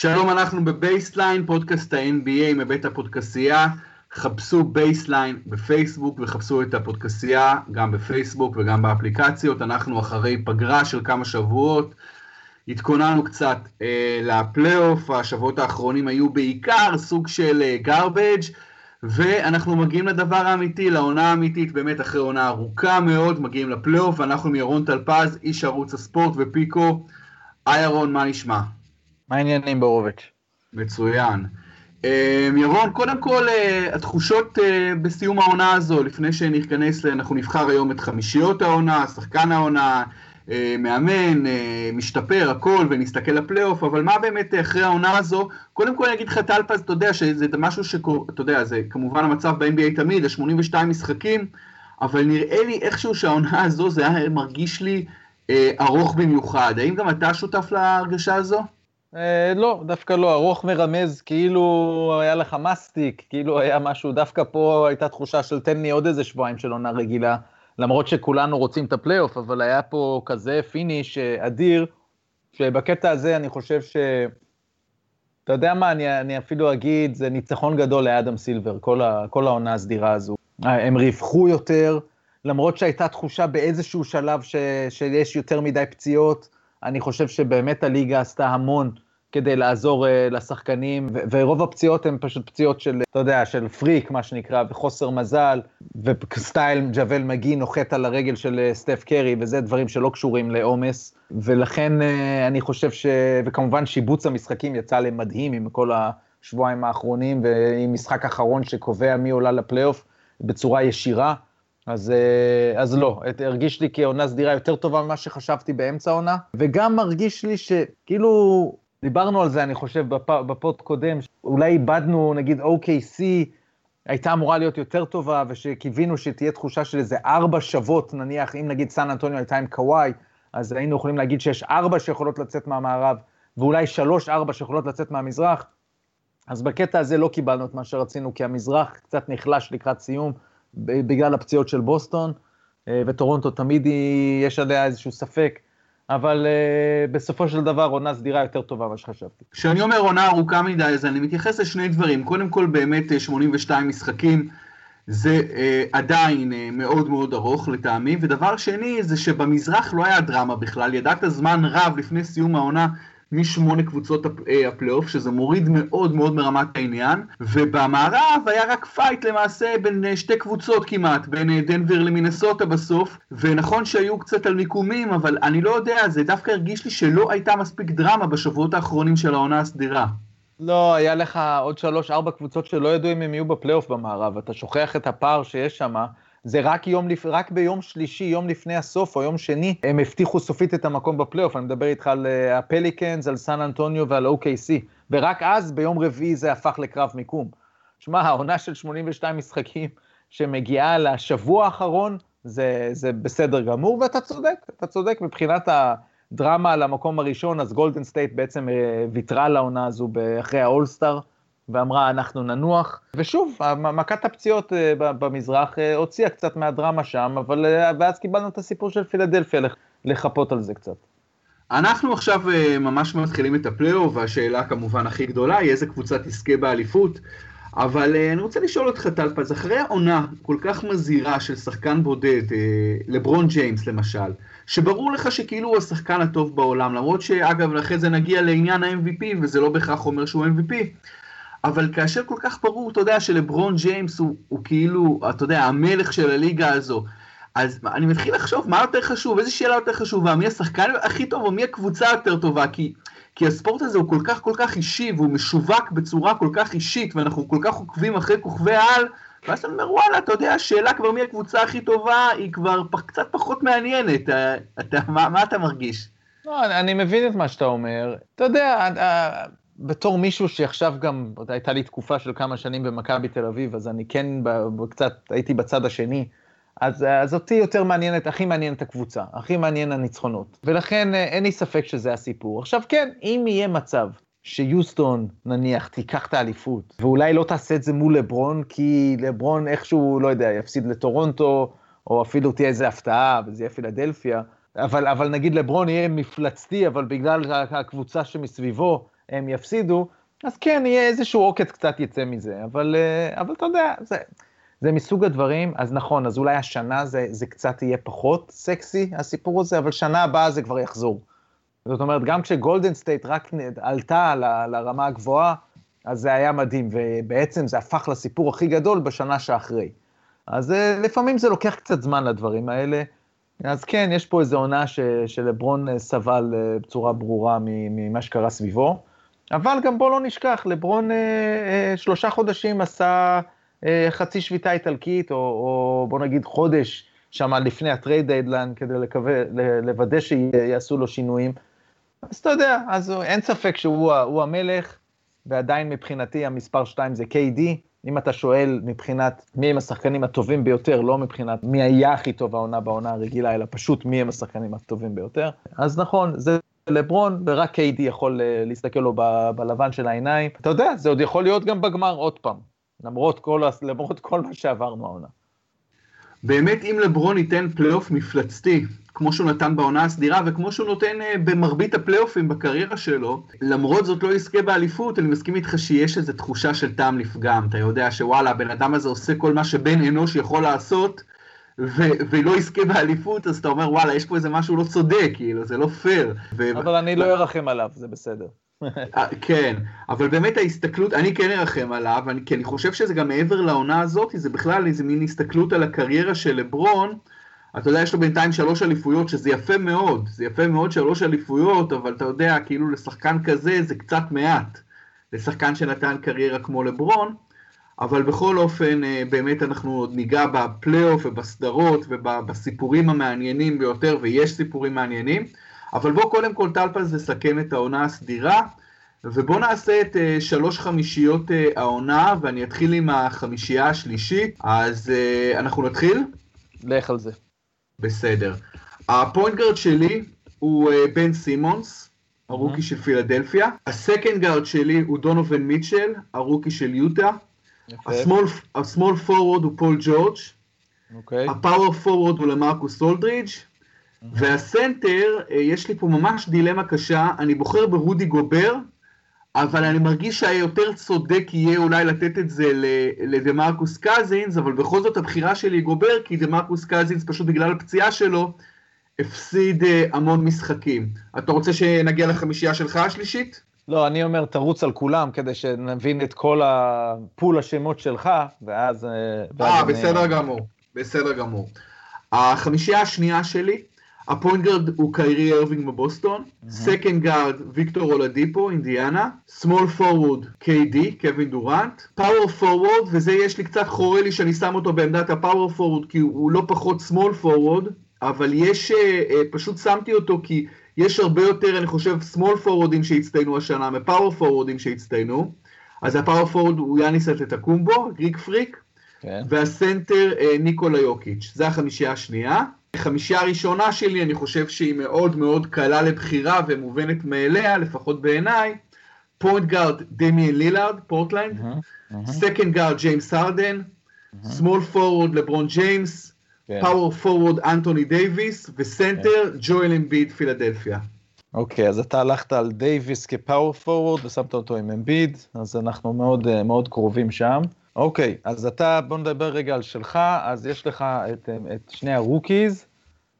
שלום, אנחנו בבייסליין, פודקאסט ה-NBA מבית הפודקסייה. חפשו בייסליין בפייסבוק וחפשו את הפודקסייה גם בפייסבוק וגם באפליקציות. אנחנו אחרי פגרה של כמה שבועות. התכוננו קצת אה, לפלייאוף, השבועות האחרונים היו בעיקר סוג של אה, garbage, ואנחנו מגיעים לדבר האמיתי, לעונה האמיתית, באמת אחרי עונה ארוכה מאוד, מגיעים לפלייאוף, ואנחנו עם ירון טלפז, איש ערוץ הספורט ופיקו. היי ירון, מה נשמע? מה העניינים בורוביץ'? מצוין. אמ, ירון, קודם כל, אה, התחושות אה, בסיום העונה הזו, לפני שנכנס, אנחנו נבחר היום את חמישיות העונה, שחקן העונה, אה, מאמן, משתפר, הכל, ונסתכל לפלייאוף, אבל מה באמת אחרי העונה הזו? קודם כל אני אגיד לך, טלפז, אתה יודע שזה משהו שקורה, אתה יודע, זה כמובן המצב ב-NBA תמיד, ה-82 משחקים, אבל נראה לי איכשהו שהעונה הזו, זה היה מרגיש לי ארוך במיוחד. האם גם אתה שותף להרגשה הזו? אה, לא, דווקא לא, ארוך מרמז כאילו היה לך מסטיק, כאילו היה משהו, דווקא פה הייתה תחושה של תן לי עוד איזה שבועיים של עונה רגילה, למרות שכולנו רוצים את הפלייאוף, אבל היה פה כזה finish אה, אדיר, שבקטע הזה אני חושב ש... אתה יודע מה, אני, אני אפילו אגיד, זה ניצחון גדול לאדם סילבר, כל, ה, כל העונה הסדירה הזו. אה, הם הרוויחו יותר, למרות שהייתה תחושה באיזשהו שלב ש, שיש יותר מדי פציעות, אני חושב שבאמת הליגה עשתה המון כדי לעזור uh, לשחקנים, ו- ורוב הפציעות הן פשוט פציעות של, אתה יודע, של פריק, מה שנקרא, וחוסר מזל, וסטייל ג'וול מגי נוחת על הרגל של uh, סטף קרי, וזה דברים שלא קשורים לעומס, ולכן uh, אני חושב ש... וכמובן שיבוץ המשחקים יצא להם מדהים עם כל השבועיים האחרונים, ועם משחק אחרון שקובע מי עולה לפלייאוף בצורה ישירה. אז, אה, אז לא, הרגיש לי כעונה סדירה יותר טובה ממה שחשבתי באמצע העונה, וגם מרגיש לי שכאילו, דיברנו על זה, אני חושב, בפ, בפוד קודם, אולי איבדנו, נגיד, OKC, הייתה אמורה להיות יותר טובה, ושקיווינו שתהיה תחושה של איזה ארבע שוות, נניח, אם נגיד סן אנטוניו הייתה עם קוואי, אז היינו יכולים להגיד שיש ארבע שיכולות לצאת מהמערב, ואולי שלוש-ארבע שיכולות לצאת מהמזרח. אז בקטע הזה לא קיבלנו את מה שרצינו, כי המזרח קצת נחלש לקראת סיום. בגלל הפציעות של בוסטון, אה, וטורונטו תמיד היא, יש עליה איזשהו ספק, אבל uh, בסופו של דבר עונה סדירה יותר טובה ממה שחשבתי. כשאני אומר עונה ארוכה מדי, אז אני מתייחס לשני דברים. קודם כל, באמת 82 אה, משחקים. זה uh, עדיין uh, מאוד מאוד ארוך לטעמי, ודבר שני זה שבמזרח לא היה דרמה בכלל, ידעת זמן רב לפני סיום העונה משמונה קבוצות אה, הפלייאוף, שזה מוריד מאוד מאוד מרמת העניין, ובמערב היה רק fight למעשה בין אה, שתי קבוצות כמעט, בין אה, דנבר למינסוטה בסוף, ונכון שהיו קצת על מיקומים, אבל אני לא יודע, זה דווקא הרגיש לי שלא הייתה מספיק דרמה בשבועות האחרונים של העונה הסדירה. לא, היה לך עוד שלוש-ארבע קבוצות שלא ידעו אם הם יהיו בפלייאוף במערב, אתה שוכח את הפער שיש שם. זה רק, יום, רק ביום שלישי, יום לפני הסוף, או יום שני, הם הבטיחו סופית את המקום בפלייאוף. אני מדבר איתך על אה, הפליקנס, על סן אנטוניו ועל OKC. ורק אז, ביום רביעי, זה הפך לקרב מיקום. שמע, העונה של 82 משחקים שמגיעה לשבוע האחרון, זה, זה בסדר גמור, ואתה צודק, אתה צודק מבחינת הדרמה על המקום הראשון, אז גולדן סטייט בעצם אה, ויתרה לעונה הזו אחרי האולסטאר. ואמרה, אנחנו ננוח. ושוב, מכת הפציעות אה, במזרח אה, הוציאה קצת מהדרמה שם, אבל אה, ואז קיבלנו את הסיפור של פילדלפיה לחפות על זה קצת. אנחנו עכשיו ממש מתחילים את הפלייאוף, והשאלה כמובן הכי גדולה היא איזה קבוצה תזכה באליפות. אבל אני רוצה לשאול אותך, טלפז, אחרי העונה כל כך מזהירה של שחקן בודד, לברון ג'יימס למשל, שברור לך שכאילו הוא השחקן הטוב בעולם, למרות שאגב, אחרי זה נגיע לעניין ה-MVP, וזה לא בהכרח אומר שהוא MVP, אבל כאשר כל כך ברור, אתה יודע, שלברון ג'יימס הוא, הוא כאילו, אתה יודע, המלך של הליגה הזו, אז אני מתחיל לחשוב, מה יותר חשוב, איזה שאלה יותר חשובה, מי השחקן הכי טוב או מי הקבוצה יותר טובה, כי, כי הספורט הזה הוא כל כך כל כך אישי, והוא משווק בצורה כל כך אישית, ואנחנו כל כך עוקבים אחרי כוכבי העל, ואז אני אומר, וואלה, אתה יודע, השאלה כבר מי הקבוצה הכי טובה, היא כבר פח, קצת פחות מעניינת, אתה, אתה, מה, מה אתה מרגיש? לא, אני מבין את מה שאתה אומר. אתה יודע, בתור מישהו שעכשיו גם, הייתה לי תקופה של כמה שנים במכבי תל אביב, אז אני כן קצת הייתי בצד השני, אז, אז אותי יותר מעניינת, הכי מעניינת הקבוצה, הכי מעניין הניצחונות. ולכן אה, אין לי ספק שזה הסיפור. עכשיו כן, אם יהיה מצב שיוסטון, נניח, תיקח את האליפות, ואולי לא תעשה את זה מול לברון, כי לברון איכשהו, לא יודע, יפסיד לטורונטו, או אפילו תהיה איזה הפתעה, וזה יהיה פילדלפיה, אבל, אבל נגיד לברון יהיה מפלצתי, אבל בגלל הקבוצה שמסביבו, הם יפסידו, אז כן, יהיה איזשהו עוקץ קצת יצא מזה, אבל, אה, אבל אתה יודע, זה, זה מסוג הדברים, אז נכון, אז אולי השנה זה, זה קצת יהיה פחות סקסי, הסיפור הזה, אבל שנה הבאה זה כבר יחזור. זאת אומרת, גם כשגולדן סטייט רק עלתה ל, לרמה הגבוהה, אז זה היה מדהים, ובעצם זה הפך לסיפור הכי גדול בשנה שאחרי. אז אה, לפעמים זה לוקח קצת זמן לדברים האלה. אז כן, יש פה איזו עונה שלברון אה, סבל בצורה ברורה ממה שקרה סביבו. אבל גם בוא לא נשכח, לברון אה, אה, שלושה חודשים עשה אה, חצי שביתה איטלקית, או, או בוא נגיד חודש שם לפני ה trade deadline, כדי לקווה, לוודא שיעשו לו שינויים. אז אתה יודע, אז אין ספק שהוא המלך, ועדיין מבחינתי המספר 2 זה KD. אם אתה שואל מבחינת מי הם השחקנים הטובים ביותר, לא מבחינת מי היה הכי טוב העונה בעונה הרגילה, אלא פשוט מי הם השחקנים הטובים ביותר, אז נכון, זה לברון, ורק קיידי יכול אה, להסתכל לו בלבן של העיניים. אתה יודע, זה עוד יכול להיות גם בגמר עוד פעם, למרות כל, למרות כל מה שעברנו העונה. באמת, אם לברון ייתן פלייאוף מפלצתי, כמו שהוא נתן בעונה הסדירה, וכמו שהוא נותן אה, במרבית הפלייאופים בקריירה שלו, למרות זאת לא יזכה באליפות, אני מסכים איתך שיש איזו תחושה של טעם לפגם. אתה יודע שוואלה, הבן אדם הזה עושה כל מה שבן אנוש יכול לעשות, ו- ולא יזכה באליפות, אז אתה אומר, וואלה, יש פה איזה משהו לא צודק, כאילו, זה לא פייר. ו- אבל אני לא ארחם עליו, זה בסדר. אה, כן, אבל באמת ההסתכלות, אני כן ארחם עליו, אני, כי אני חושב שזה גם מעבר לעונה הזאת, זה בכלל איזה מין הסתכלות על הקריירה של לברון. אתה יודע, יש לו בינתיים שלוש אליפויות, שזה יפה מאוד, זה יפה מאוד שלוש אליפויות, אבל אתה יודע, כאילו לשחקן כזה זה קצת מעט. לשחקן שנתן קריירה כמו לברון, אבל בכל אופן, אה, באמת אנחנו עוד ניגע בפלייאוף ובסדרות ובסיפורים המעניינים ביותר, ויש סיפורים מעניינים. אבל בואו קודם כל טלפז נסכם את העונה הסדירה, ובואו נעשה את אה, שלוש חמישיות אה, העונה, ואני אתחיל עם החמישייה השלישית. אז אה, אנחנו נתחיל? לך על זה. בסדר. ה point guard שלי הוא אה, בן סימונס, ה rookie mm-hmm. של פילדלפיה. ה second guard שלי הוא דונובן מיטשל, ה rookie של יוטה. הסמול פורוורד הוא פול ג'ורג', הפאוור פורוורד הוא למארקוס אולדרידג', והסנטר, אה, יש לי פה ממש דילמה קשה, אני בוחר ברודי גובר, אבל אני מרגיש שהיותר צודק יהיה אולי לתת את זה לדה מרקוס קזינס, אבל בכל זאת הבחירה שלי היא גובר, כי דה מרקוס קזינס פשוט בגלל הפציעה שלו, הפסיד אה, המון משחקים. אתה רוצה שנגיע לחמישייה שלך השלישית? לא, אני אומר, תרוץ על כולם כדי שנבין את כל ה pool שמות שלך, ואז... אה, אה בסדר אני... גמור, בסדר גמור. החמישייה השנייה שלי, הפוינט גארד הוא קיירי ארווינג בבוסטון, סקנד גארד ויקטור אולדיפו, אינדיאנה, סמול פורוורד קיי-די, קווין דורנט, פאוור פורוורד, וזה יש לי קצת חורה לי שאני שם אותו בעמדת הפאוור פורוורד, כי הוא לא פחות סמול פורוורד, אבל יש, אה, אה, פשוט שמתי אותו כי... יש הרבה יותר, אני חושב, סמול פורוורדים שהצטיינו השנה מפאוור פורוורדים שהצטיינו. אז הפאוור פורוורד הוא יאניס אנטטוקומבו, גריק פריק, כן. והסנטר אה, ניקולה יוקיץ'. זה החמישייה השנייה. החמישייה הראשונה שלי, אני חושב שהיא מאוד מאוד קלה לבחירה ומובנת מאליה, לפחות בעיניי. פוינט גארד דמיאן לילארד, פורטלנד. סקנד גארד ג'יימס הרדן. סמול פורוורד לברון ג'יימס. פאוור פורוורד אנטוני דייוויס, וסנטר ג'ואל אמביד פילדלפיה. אוקיי, אז אתה הלכת על דייוויס כפאוור פורוורד ושמת אותו עם אמביד, אז אנחנו מאוד, אה, מאוד קרובים שם. אוקיי, אז אתה, בוא נדבר רגע על שלך, אז יש לך את, אה, את שני הרוקיז.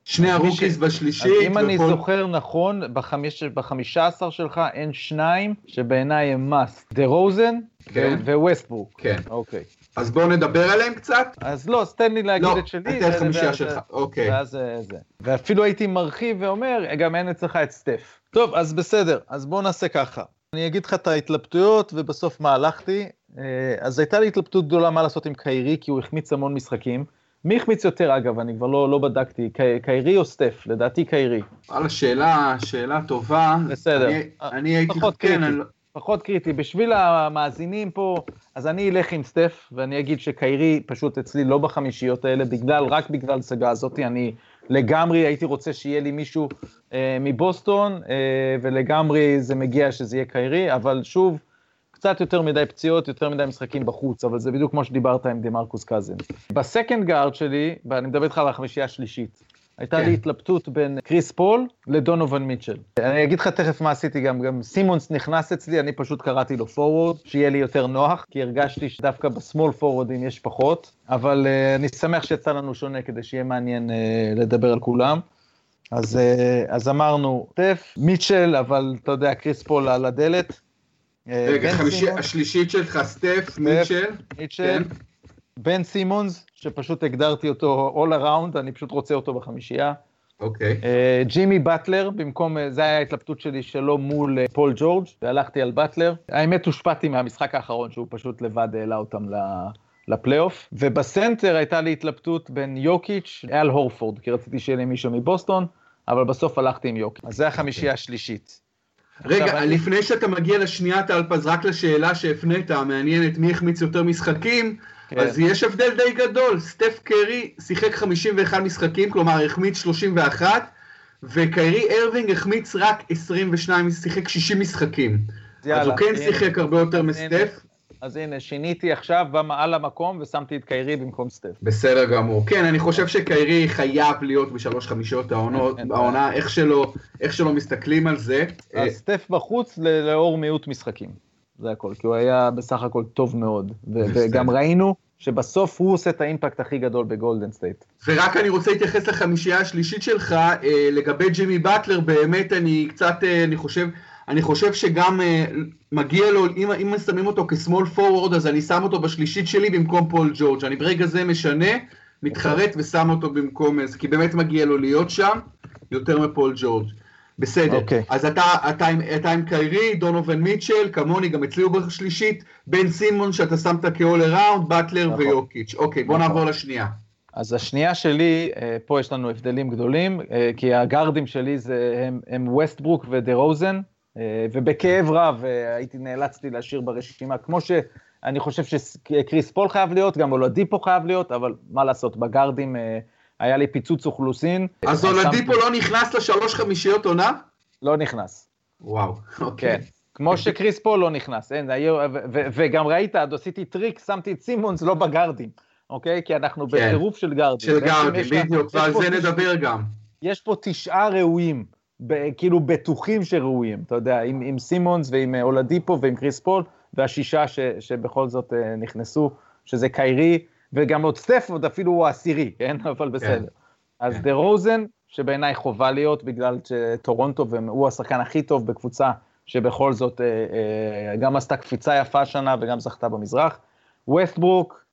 שני הרוקיז ש... בשלישית. אז אם וכל... אני זוכר נכון, בחמיש, בחמישה עשר שלך אין שניים שבעיניי הם must. דה רוזן כן. ווסטברוק. כן. אוקיי. אז בואו נדבר עליהם קצת. אז לא, אז תן לי להגיד לא, את שלי. לא, את החמישייה שלך, אוקיי. ואז אה, זה. ואפילו הייתי מרחיב ואומר, גם אין אצלך את סטף. טוב, אז בסדר, אז בואו נעשה ככה. אני אגיד לך את ההתלבטויות ובסוף מה הלכתי. אה, אז הייתה לי התלבטות גדולה מה לעשות עם קיירי, כי הוא החמיץ המון משחקים. מי החמיץ יותר אגב, אני כבר לא, לא בדקתי, קיירי או סטף? לדעתי קיירי. וואלה, שאלה, שאלה טובה. בסדר. אני, אני הייתי, פחות כן. אני... פחות קריטי. בשביל המאזינים פה, אז אני אלך עם סטף, ואני אגיד שקיירי פשוט אצלי לא בחמישיות האלה, בגלל, רק בגלל הסגה הזאתי, אני לגמרי הייתי רוצה שיהיה לי מישהו אה, מבוסטון, אה, ולגמרי זה מגיע שזה יהיה קיירי, אבל שוב, קצת יותר מדי פציעות, יותר מדי משחקים בחוץ, אבל זה בדיוק כמו שדיברת עם דה מרקוס קזינס. בסקנד גארד שלי, ואני מדבר איתך על החמישייה השלישית, הייתה כן. לי התלבטות בין קריס פול לדונובן מיטשל. אני אגיד לך תכף מה עשיתי, גם, גם סימונס נכנס אצלי, אני פשוט קראתי לו פורוורד, שיהיה לי יותר נוח, כי הרגשתי שדווקא בסמול פורוורדים יש פחות, אבל uh, אני שמח שיצא לנו שונה כדי שיהיה מעניין uh, לדבר על כולם. אז, uh, אז אמרנו, סטף, מיטשל, אבל אתה יודע, קריס פול על הדלת. רגע, חמישי- השלישית שלך, סטף, מיטשל. מיטשל, כן. בן סימונס, שפשוט הגדרתי אותו all around, אני פשוט רוצה אותו בחמישייה. אוקיי. אה, ג'ימי באטלר, במקום, אה, זה היה ההתלבטות שלי שלו מול אה, פול ג'ורג', והלכתי על באטלר. האמת, הושפעתי מהמשחק האחרון, שהוא פשוט לבד העלה אותם ל- לפלייאוף. ובסנטר הייתה לי התלבטות בין יוקיץ' לאל הורפורד, כי רציתי שיהיה לי מישהו מבוסטון, אבל בסוף הלכתי עם יוקיץ'. אז זה החמישייה השלישית. רגע, אני- לפני שאתה מגיע לשנייה, טלפז, רק לשאלה שהפנית, המעניינת מי החמיץ יותר משחקים, כן. אז יש הבדל די גדול. סטף קרי שיחק 51 משחקים, כלומר החמיץ 31, וקיירי ארווינג החמיץ רק 22, שיחק 60 משחקים. אז יאללה, הוא כן הנה. שיחק הרבה יותר מסטף. אז הנה, שיניתי עכשיו במה- על המקום ושמתי את קיירי במקום סטף. בסדר גמור. כן, אני חושב שקיירי חייב להיות בשלוש חמישיות העונות. העונה, איך שלא, איך שלא מסתכלים על זה. אה, אז סטף בחוץ לאור מיעוט משחקים. זה הכל, כי הוא היה בסך הכל טוב מאוד. וגם ראינו שבסוף הוא עושה את ה impact הכי גדול בגולדן סטייט. ורק אני רוצה להתייחס לחמישייה השלישית שלך, אה, לגבי ג'ימי באטלר, באמת אני קצת, אה, אני חושב, אני חושב שגם אה, מגיע לו, אם, אם שמים אותו כסמול פורוורד, אז אני שם אותו בשלישית שלי במקום פול ג'ורג'. אני ברגע זה משנה, מתחרט ושם אותו במקום, זה, כי באמת מגיע לו להיות שם, יותר מפול ג'ורג'. בסדר, אוקיי. אז אתה, אתה, עם, אתה עם קיירי, דונובן מיטשל, כמוני, גם אצלי הוא בשלישית, בן סימונס שאתה שמת כ-all around, באטלר נכון. ויוקיץ'. אוקיי, בוא נכון. נעבור לשנייה. אז השנייה שלי, אה, פה יש לנו הבדלים גדולים, אה, כי הגארדים שלי זה, הם, הם ווסטברוק ודה רוזן, ובכאב רב אה, הייתי נאלצתי להשאיר ברשימה, כמו שאני חושב שקריס פול חייב להיות, גם אולדיפו חייב להיות, אבל מה לעשות, בגארדים היה לי פיצוץ אוכלוסין. אז אולדיפו לא נכנס לשלוש חמישיות עונה? לא נכנס. וואו, אוקיי. כן. כמו שקריס פול לא נכנס, אין, היו, ו- ו- וגם ראית, עוד עשיתי טריק, שמתי את סימונס לא בגארדים, אוקיי? כי אנחנו כן. בטירוף של גארדים. של בעצם גארדי, יש לה- בדיוק, ועל זה נדבר גם. יש פה תשעה ראויים, ב- כאילו בטוחים שראויים, אתה יודע, עם, עם סימונס ועם אה, אולדיפו ועם קריס פול, והשישה ש, שבכל זאת אה, נכנסו, שזה קיירי, וגם עוד סטף עוד אפילו הוא העשירי, כן? אבל בסדר. אז כן. דה רוזן, שבעיניי חובה להיות, בגלל שטורונטו, והוא השחקן הכי טוב בקבוצה, שבכל זאת אה, אה, גם עשתה קפיצה יפה השנה וגם זכתה במזרח. ווסטברוק,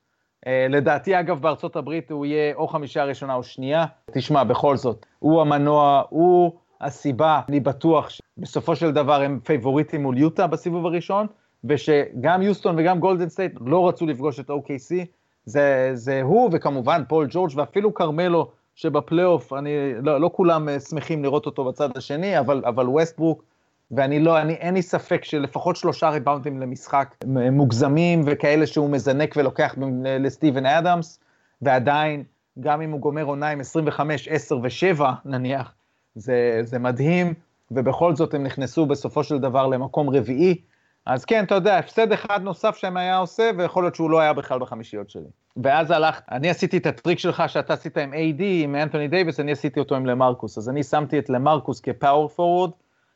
אה, לדעתי אגב בארצות הברית הוא יהיה או חמישה ראשונה או שנייה. תשמע, בכל זאת, הוא המנוע, הוא הסיבה, אני בטוח שבסופו של דבר הם פייבוריטים מול יוטה בסיבוב הראשון, ושגם יוסטון וגם גולדן סטייט לא רצו לפגוש את OKC, זה, זה הוא וכמובן פול ג'ורג' ואפילו כרמלו, שבפלייאוף, אני, לא, לא כולם אה, שמחים לראות אותו בצד השני, אבל, אבל ווסטברוק, ואני לא, אני, אין לי ספק שלפחות שלושה ריבאונדים למשחק אה, מוגזמים וכאלה שהוא מזנק ולוקח ב- לסטיבן אדמס, ועדיין, גם אם הוא גומר עונה עם 25, 10 ו-7 נניח, זה, זה מדהים, ובכל זאת הם נכנסו בסופו של דבר למקום רביעי. אז כן, אתה יודע, הפסד אחד נוסף שהם היה עושה, ויכול להיות שהוא לא היה בכלל בחמישיות שלי. ואז הלכת, אני עשיתי את הטריק שלך שאתה עשית עם AD, עם אנתוני דייוויס, אני עשיתי אותו עם למרקוס. אז אני שמתי את למרקוס כ power forward,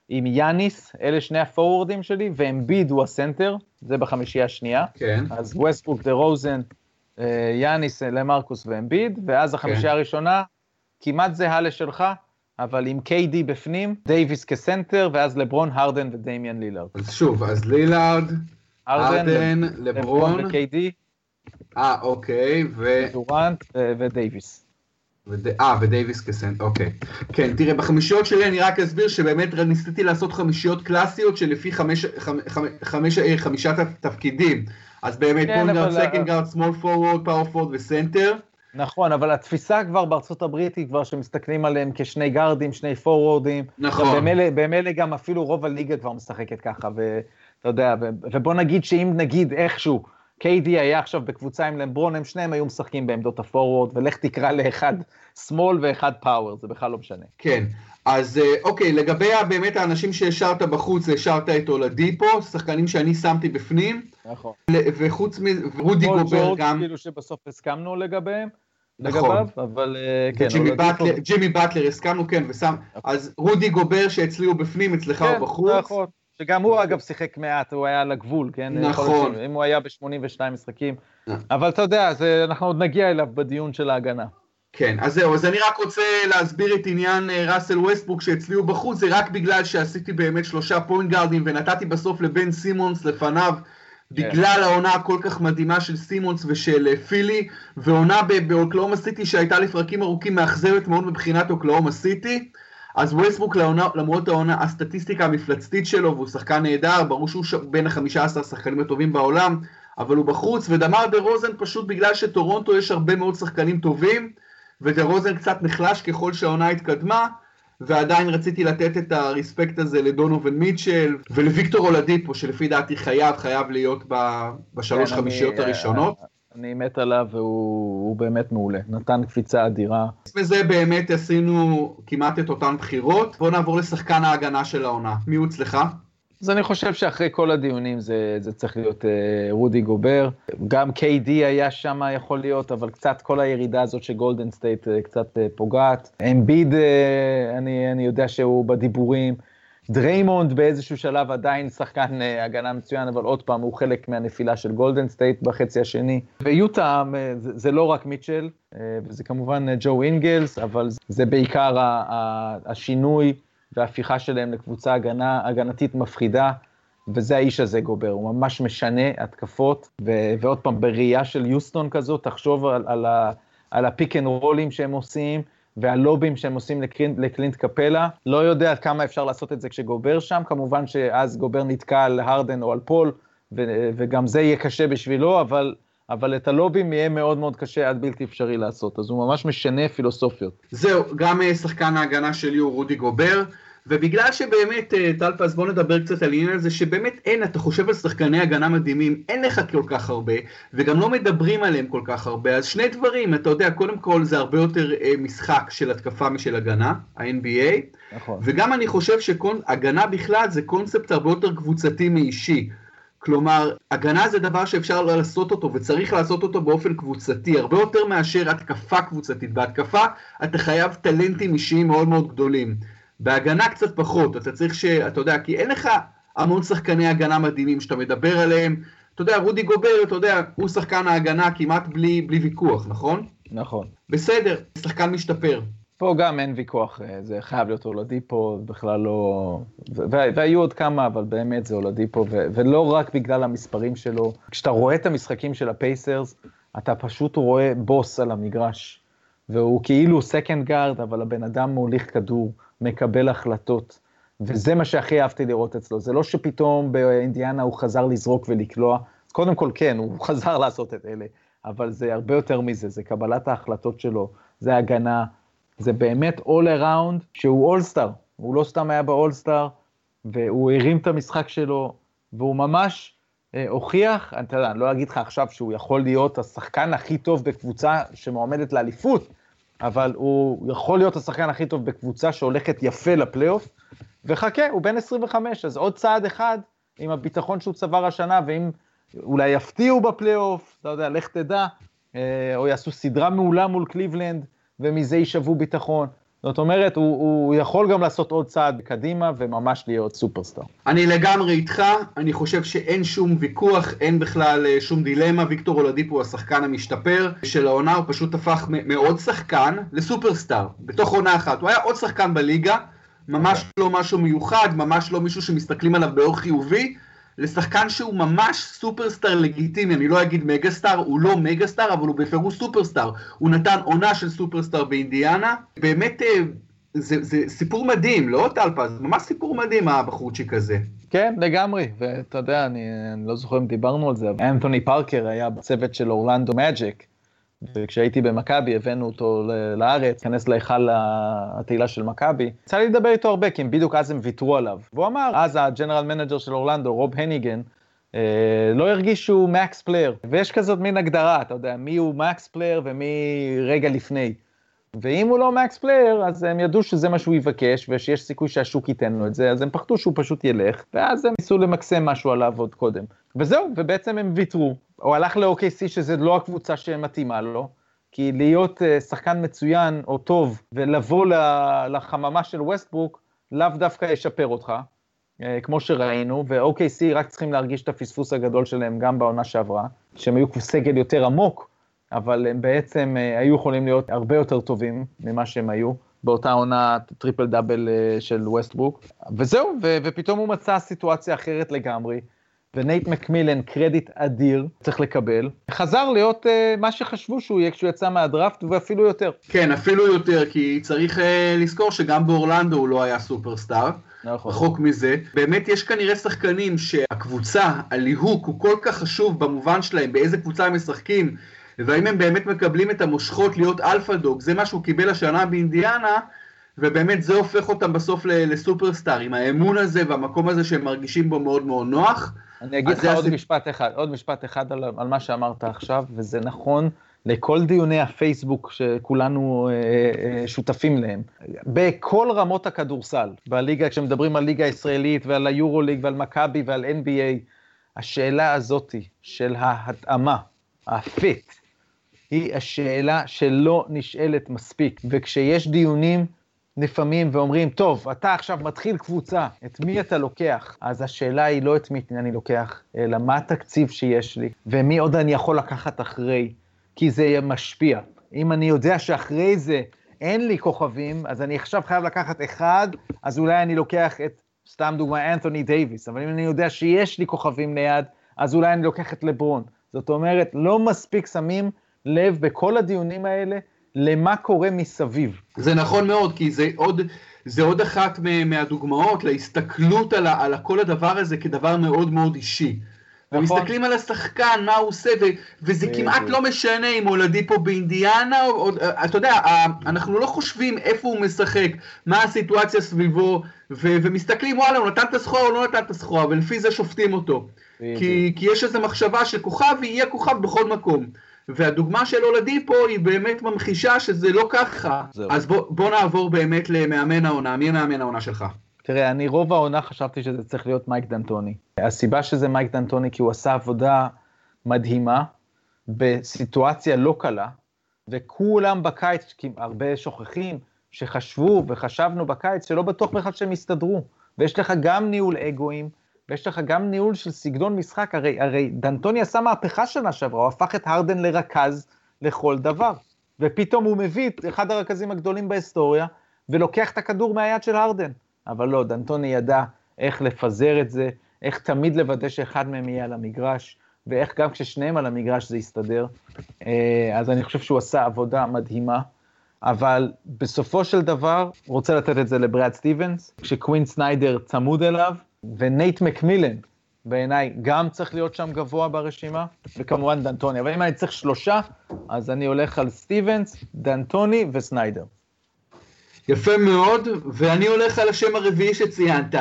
עם יאניס, אלה שני הפורורדים שלי, ואמביד הוא הסנטר, זה בחמישייה השנייה. כן. אז ווסטבוק, דה רוזן, אה, יאניס, למרקוס ואמביד, ואז החמישייה כן. הראשונה כמעט זהה לשלך, אבל עם KD בפנים, דייוויס כסנטר, ואז לברון, הרדן ודמיאן לילארד. אז שוב, אז לילארד, הרדן, לברון, ו-KD, אה, אוקיי, ו... דורנט ודייוויס. וד- אה, ודייוויס כסנט, אוקיי. כן, תראה, בחמישיות שלי אני רק אסביר שבאמת ניסיתי לעשות חמישיות קלאסיות שלפי חמש, חמ- חמ- חמש, חמישה תפ- תפקידים. אז באמת, כן, point guard, אבל- second guard, small forward, power forward וסנטר. נכון, אבל התפיסה כבר בארצות הברית היא כבר שמסתכלים עליהם כשני גארדים, שני פורורדים. נכון. במילא, גם אפילו רוב הליגה כבר משחקת ככה, ואתה יודע, ובוא נגיד שאם נגיד איכשהו, KD היה עכשיו בקבוצה עם לברון, הם שניהם היו משחקים בעמדות ה forward, ולך תקרא לאחד small ואחד power, זה בכלל לא משנה. כן, אז אה, אוקיי, לגבי באמת האנשים שהשארת בחוץ, השארת את אולדיפו, שחקנים שאני שמתי בפנים, נכון. וחוץ מזה, רודי פול גובר גם, כאילו שבסוף הסכמנו לגביהם, נכון. לגביו, אבל כן. ג'ימי באטלר, הסכמנו, כן, ושם, אז רודי גובר שאצלי הוא בפנים, אצלך כן, הוא בחוץ. נכון, שגם הוא אגב שיחק מעט, הוא היה על הגבול, כן? נכון. אם הוא היה ב-82 משחקים. אבל אתה יודע, אנחנו עוד נגיע אליו בדיון של ההגנה. כן, אז זהו, אז אני רק רוצה להסביר את עניין אה, ראסל ווסטבוק שאצלי הוא בחוץ, זה רק בגלל שעשיתי באמת שלושה point גארדים ונתתי בסוף לבן סימונס לפניו, בגלל העונה הכל כך מדהימה של סימונס ושל אה, פילי, ועונה באוקלהומה סיטי שהייתה לפרקים ארוכים מאכזבת מאוד מבחינת אוקלהומה סיטי. אז ווסטבוק למרות העונה, הסטטיסטיקה המפלצתית שלו, והוא שחקן נהדר, ברור שהוא בין החמישה עשר השחקנים הטובים בעולם, אבל הוא בחוץ, ודמר דה רוזן פשוט בגלל שטורונטו יש הרבה מאוד שחקנים טובים, ודה רוזן קצת נחלש ככל שהעונה התקדמה, ועדיין רציתי לתת את הרספקט הזה לדונובין מיטשל ולוויקטור אולדיפו, שלפי דעתי חייב, חייב להיות בשלוש כן, חמישיות אני, הראשונות. אני מת עליו והוא באמת מעולה, נתן קפיצה אדירה. וזה באמת עשינו כמעט את אותן בחירות. בואו נעבור לשחקן ההגנה של העונה. מי הוא אצלך? אז אני חושב שאחרי כל הדיונים זה, זה צריך להיות uh, רודי גובר. גם KD היה שם יכול להיות, אבל קצת כל הירידה הזאת של גולדן סטייט uh, קצת uh, פוגעת. אמביד, uh, אני, אני יודע שהוא בדיבורים. דריימונד באיזשהו שלב עדיין שחקן uh, הגנה מצוין, אבל עוד פעם, הוא חלק מהנפילה של גולדן סטייט בחצי השני. ויוטה, uh, זה, זה לא רק מיטשל, uh, וזה כמובן uh, ג'ו אינגלס, אבל זה בעיקר ה, ה, השינוי. וההפיכה שלהם לקבוצה הגנה, הגנתית מפחידה, וזה האיש הזה גובר, הוא ממש משנה התקפות, ו- ועוד פעם, בראייה של יוסטון כזאת, תחשוב על, על, ה- על ה pick and רולים שהם עושים, והלובים שהם עושים לקלינט, לקלינט קפלה, לא יודע כמה אפשר לעשות את זה כשגובר שם, כמובן שאז גובר נתקע על הרדן או על פול, ו- וגם זה יהיה קשה בשבילו, אבל... אבל את הלובים יהיה מאוד מאוד קשה עד בלתי אפשרי לעשות, אז הוא ממש משנה פילוסופיות. זהו, גם אה, שחקן ההגנה שלי הוא רודי גובר, ובגלל שבאמת, אה, טלפז, בוא נדבר קצת על העניין הזה, שבאמת אין, אתה חושב על שחקני הגנה מדהימים, אין לך כל כך הרבה, וגם לא מדברים עליהם כל כך הרבה, אז שני דברים, אתה יודע, קודם כל זה הרבה יותר אה, משחק של התקפה משל הגנה, ה-NBA, נכון. וגם אני חושב שהגנה בכלל זה קונספט הרבה יותר קבוצתי מאישי. כלומר, הגנה זה דבר שאפשר לעשות אותו וצריך לעשות אותו באופן קבוצתי, הרבה יותר מאשר התקפה קבוצתית. בהתקפה אתה חייב טלנטים אישיים מאוד מאוד גדולים. בהגנה קצת פחות, אתה צריך ש... אתה יודע, כי אין לך המון שחקני הגנה מדהימים שאתה מדבר עליהם. אתה יודע, רודי גובר, אתה יודע, הוא שחקן ההגנה כמעט בלי, בלי ויכוח, נכון? נכון. בסדר, שחקן משתפר. פה גם אין ויכוח, אה, זה חייב להיות אולדיפו, בכלל לא... והיו עוד כמה, אבל באמת זה אולדיפו, ולא רק בגלל המספרים שלו. כשאתה רואה את המשחקים של הפייסרס, אתה פשוט רואה בוס על המגרש, והוא כאילו second guard, אבל הבן אדם מוליך כדור, מקבל החלטות, וזה מה שהכי אהבתי לראות אצלו. זה לא שפתאום באינדיאנה הוא חזר לזרוק ולקלוע, קודם כל כן, הוא חזר לעשות את אלה, אבל זה הרבה יותר מזה, זה קבלת ההחלטות שלו, זה הגנה, זה באמת all around שהוא אולסטאר, הוא לא סתם היה באולסטאר, והוא הרים את המשחק שלו, והוא ממש אה, הוכיח, אתה יודע, אני לא אגיד לך עכשיו שהוא יכול להיות השחקן הכי טוב בקבוצה שמועמדת לאליפות, אבל הוא יכול להיות השחקן הכי טוב בקבוצה שהולכת יפה לפלייאוף, וחכה, הוא בן 25, אז עוד צעד אחד עם הביטחון שהוא צבר השנה, ואם אולי יפתיעו בפלייאוף, אתה יודע, לך תדע, אה, או יעשו סדרה מעולה מול קליבלנד, ומזה יישבו ביטחון. זאת אומרת, הוא, הוא יכול גם לעשות עוד צעד קדימה וממש להיות סופרסטאר. אני לגמרי איתך, אני חושב שאין שום ויכוח, אין בכלל אה, שום דילמה, ויקטור אולדיפו הוא השחקן המשתפר של העונה, הוא פשוט הפך מעוד שחקן לסופרסטאר, בתוך עונה אחת. הוא היה עוד שחקן בליגה, ממש לא משהו מיוחד, ממש לא מישהו שמסתכלים עליו באור חיובי, לשחקן שהוא ממש סופרסטאר לגיטימי, אני לא אגיד מגה-סטאר, הוא לא מגה-סטאר, אבל הוא בפירוש סופרסטאר. הוא נתן עונה של סופרסטאר באינדיאנה, באמת אה, זה, זה סיפור מדהים, לא טלפז? ממש סיפור מדהים הבחורצ'יק הזה. כן, לגמרי, ואתה יודע, אני, אני לא זוכר אם דיברנו על זה, אבל אנתוני פארקר היה בצוות של אורלנדו מג'יק, וכשהייתי במכבי הבאנו אותו לארץ, כנס להיכל התהילה של מכבי. יצא לי לדבר איתו הרבה, כי הם בדיוק אז הם ויתרו עליו. והוא אמר, אז ה general manager של אורלנדו, רוב הניגן, אה, לא הרגיש שהוא max player. ויש כזאת מין הגדרה, אתה יודע, מי הוא max player ומי רגע לפני. ואם הוא לא max player, אז הם ידעו שזה מה שהוא יבקש, ושיש סיכוי שהשוק ייתן לו את זה, אז הם פחדו שהוא פשוט ילך, ואז הם ניסו למקסם משהו עליו עוד קודם. וזהו, ובעצם הם ויתרו. הוא הלך ל-OKC, שזה לא הקבוצה שמתאימה לו, כי להיות uh, שחקן מצוין או טוב ולבוא לחממה של ווסטברוק, לאו דווקא ישפר אותך, uh, כמו שראינו, ו-OKC רק צריכים להרגיש את הפספוס הגדול שלהם גם בעונה שעברה, שהם היו סגל יותר עמוק, אבל הם בעצם uh, היו יכולים להיות הרבה יותר טובים ממה שהם היו. באותה עונה triple double של ווסטברוק, וזהו, ו- ופתאום הוא מצא סיטואציה אחרת לגמרי, ונייט מקמילן, קרדיט אדיר, צריך לקבל. חזר להיות uh, מה שחשבו שהוא יהיה כשהוא יצא מהדראפט, ואפילו יותר. כן, אפילו יותר, כי צריך uh, לזכור שגם באורלנדו הוא לא היה סופרסטאר. נכון. רחוק מזה. באמת יש כנראה שחקנים שהקבוצה, הליהוק, הוא כל כך חשוב במובן שלהם, באיזה קבוצה הם משחקים, והאם הם באמת מקבלים את המושכות להיות alpha dog, זה מה שהוא קיבל השנה באינדיאנה, ובאמת זה הופך אותם בסוף לסופרסטאר, עם האמון הזה והמקום הזה שהם מרגישים בו מאוד מאוד נוח. אני אגיד לך עוד משפט אחד, עוד משפט אחד על, על מה שאמרת עכשיו, וזה נכון לכל דיוני הפייסבוק שכולנו אה, אה, שותפים להם. בכל רמות הכדורסל, בליגה, כשמדברים על ליגה הישראלית ועל היורוליג ועל מכבי ועל NBA, השאלה הזאתי של ההתאמה, הפיט, היא השאלה שלא נשאלת מספיק. וכשיש דיונים לפעמים ואומרים, טוב, אתה עכשיו מתחיל קבוצה, את מי אתה לוקח? אז השאלה היא לא את מי אני לוקח, אלא מה התקציב שיש לי, ומי עוד אני יכול לקחת אחרי, כי זה משפיע. אם אני יודע שאחרי זה אין לי כוכבים, אז אני עכשיו חייב לקחת אחד, אז אולי אני לוקח את, סתם דוגמא, אנתוני דייוויס, אבל אם אני יודע שיש לי כוכבים ליד, אז אולי אני לוקח את לברון. זאת אומרת, לא מספיק שמים לב בכל הדיונים האלה למה קורה מסביב. זה נכון מאוד, כי זה עוד, זה עוד אחת מהדוגמאות להסתכלות על, על כל הדבר הזה כדבר מאוד מאוד אישי. נכון. ומסתכלים על השחקן, מה הוא עושה, ו, וזה כמעט לא משנה אם הולדי פה באינדיאנה, או, או, אתה יודע, אנחנו לא חושבים איפה הוא משחק, מה הסיטואציה סביבו, ו, ומסתכלים, וואלה, הוא נתן את הסחורה או לא נתן את הסחורה, ולפי זה שופטים אותו. כי, כי יש איזו מחשבה שכוכב יהיה כוכב בכל מקום. והדוגמה של אולדיפו היא באמת ממחישה שזה לא ככה. זהו. אז בוא, בוא נעבור באמת למאמן העונה. מי מאמן העונה שלך? תראה, אני רוב העונה חשבתי שזה צריך להיות מייק דנטוני. הסיבה שזה מייק דנטוני, כי הוא עשה עבודה מדהימה, בסיטואציה לא קלה, וכולם בקיץ, כי הרבה שוכחים, שחשבו וחשבנו בקיץ שלא בטוח בכלל שהם יסתדרו. ויש לך גם ניהול אגואים, ויש לך גם ניהול של סגנון משחק, הרי, הרי דנטוני עשה מהפכה שנה שעברה, הוא הפך את הרדן לרכז לכל דבר. ופתאום הוא מביא את אחד הרכזים הגדולים בהיסטוריה, ולוקח את הכדור מהיד של הרדן. אבל לא, דנטוני ידע איך לפזר את זה, איך תמיד לוודא שאחד מהם יהיה על המגרש, ואיך גם כששניהם על המגרש זה יסתדר. אה, אז אני חושב שהוא עשה עבודה מדהימה. אבל בסופו של דבר, רוצה לתת את זה לברד סטיבנס, כשקווין סניידר צמוד אליו, ונייט מקמילן, בעיניי, גם צריך להיות שם גבוה ברשימה, וכמובן דנטוני. אבל אם אני צריך שלושה, אז אני הולך על סטיבנס, דנטוני וסניידר. יפה מאוד, ואני הולך על השם הרביעי שציינת.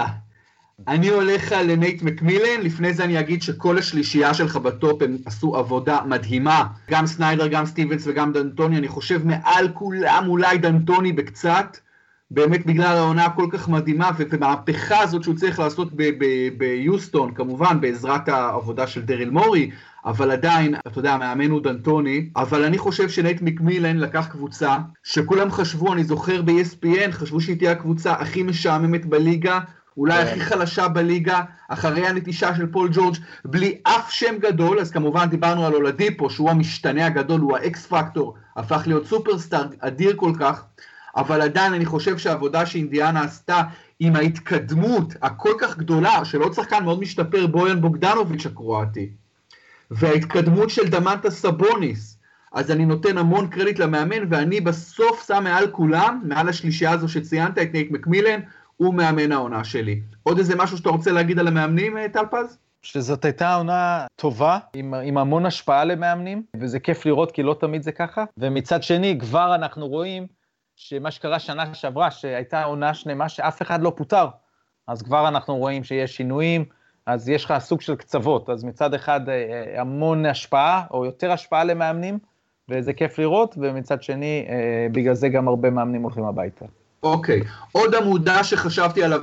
אני הולך על נייט מקמילן, לפני זה אני אגיד שכל השלישייה שלך ב top הם עשו עבודה מדהימה, גם סניידר, גם סטיבנס וגם דנטוני, אני חושב מעל כולם אולי דנטוני בקצת, באמת בגלל העונה הכל כך מדהימה, ומהפכה הזאת שהוא צריך לעשות ביוסטון, כמובן בעזרת העבודה של דריל מורי, אבל עדיין, אתה יודע, המאמן הוא דנטוני, אבל אני חושב שנייט מקמילן לקח קבוצה, שכולם חשבו, אני זוכר ב-ESPN, חשבו שהיא תהיה הקבוצה הכי משעממת בליגה, אולי yeah. כן. הכי חלשה בליגה, אחרי הנטישה של פול ג'ורג', בלי אף שם גדול, אז כמובן דיברנו על אולדיפו, שהוא המשתנה הגדול, הוא ה X factor, הפך להיות סופרסטאר אדיר כל כך, אבל עדיין אני חושב שהעבודה שאינדיאנה עשתה עם ההתקדמות הכל כך גדולה של עוד שחקן מאוד משתפר, בויאן בוגדנוביץ' הקרואטי, וההתקדמות של דמנטה סבוניס, אז אני נותן המון קרדיט למאמן, ואני בסוף שם מעל כולם, מעל השלישייה הזו שציינת, את נייט מקמילן, הוא מאמן העונה שלי. עוד איזה משהו שאתה רוצה להגיד על המאמנים, אה, טל פז? שזאת הייתה עונה טובה, עם, עם המון השפעה למאמנים, וזה כיף לראות כי לא תמיד זה ככה. ומצד שני, כבר אנחנו רואים שמה שקרה שנה שעברה, שהייתה עונה שלמה שאף אחד לא פוטר, אז כבר אנחנו רואים שיש שינויים, אז יש לך סוג של קצוות, אז מצד אחד אה, אה, המון השפעה, או יותר השפעה למאמנים, וזה כיף לראות, ומצד שני, אה, בגלל זה גם הרבה מאמנים הולכים הביתה. אוקיי, עוד עמודה שחשבתי עליו,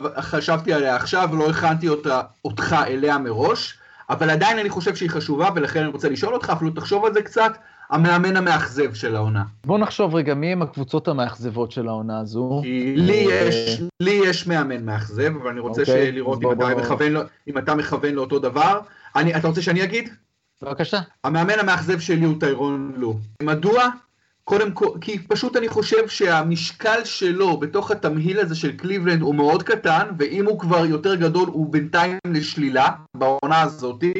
עליה עכשיו, לא הכנתי אותה, אותך אליה מראש, אבל עדיין אני חושב שהיא חשובה, ולכן אני רוצה לשאול אותך, אפילו תחשוב על זה קצת, המאמן המאכזב של העונה. בוא נחשוב רגע, מי הם הקבוצות המאכזבות של העונה הזו? כי לי יש, לי יש מאמן מאכזב, אבל אני רוצה אוקיי, לראות בוא, אם, אתה בוא. מכוון, אם אתה מכוון לאותו דבר. אני, אתה רוצה שאני אגיד? בבקשה. המאמן המאכזב שלי הוא טיירון לו. מדוע? קודם כל, כי פשוט אני חושב שהמשקל שלו בתוך התמהיל הזה של קליבלנד הוא מאוד קטן, ואם הוא כבר יותר גדול הוא בינתיים לשלילה בעונה הזאתי,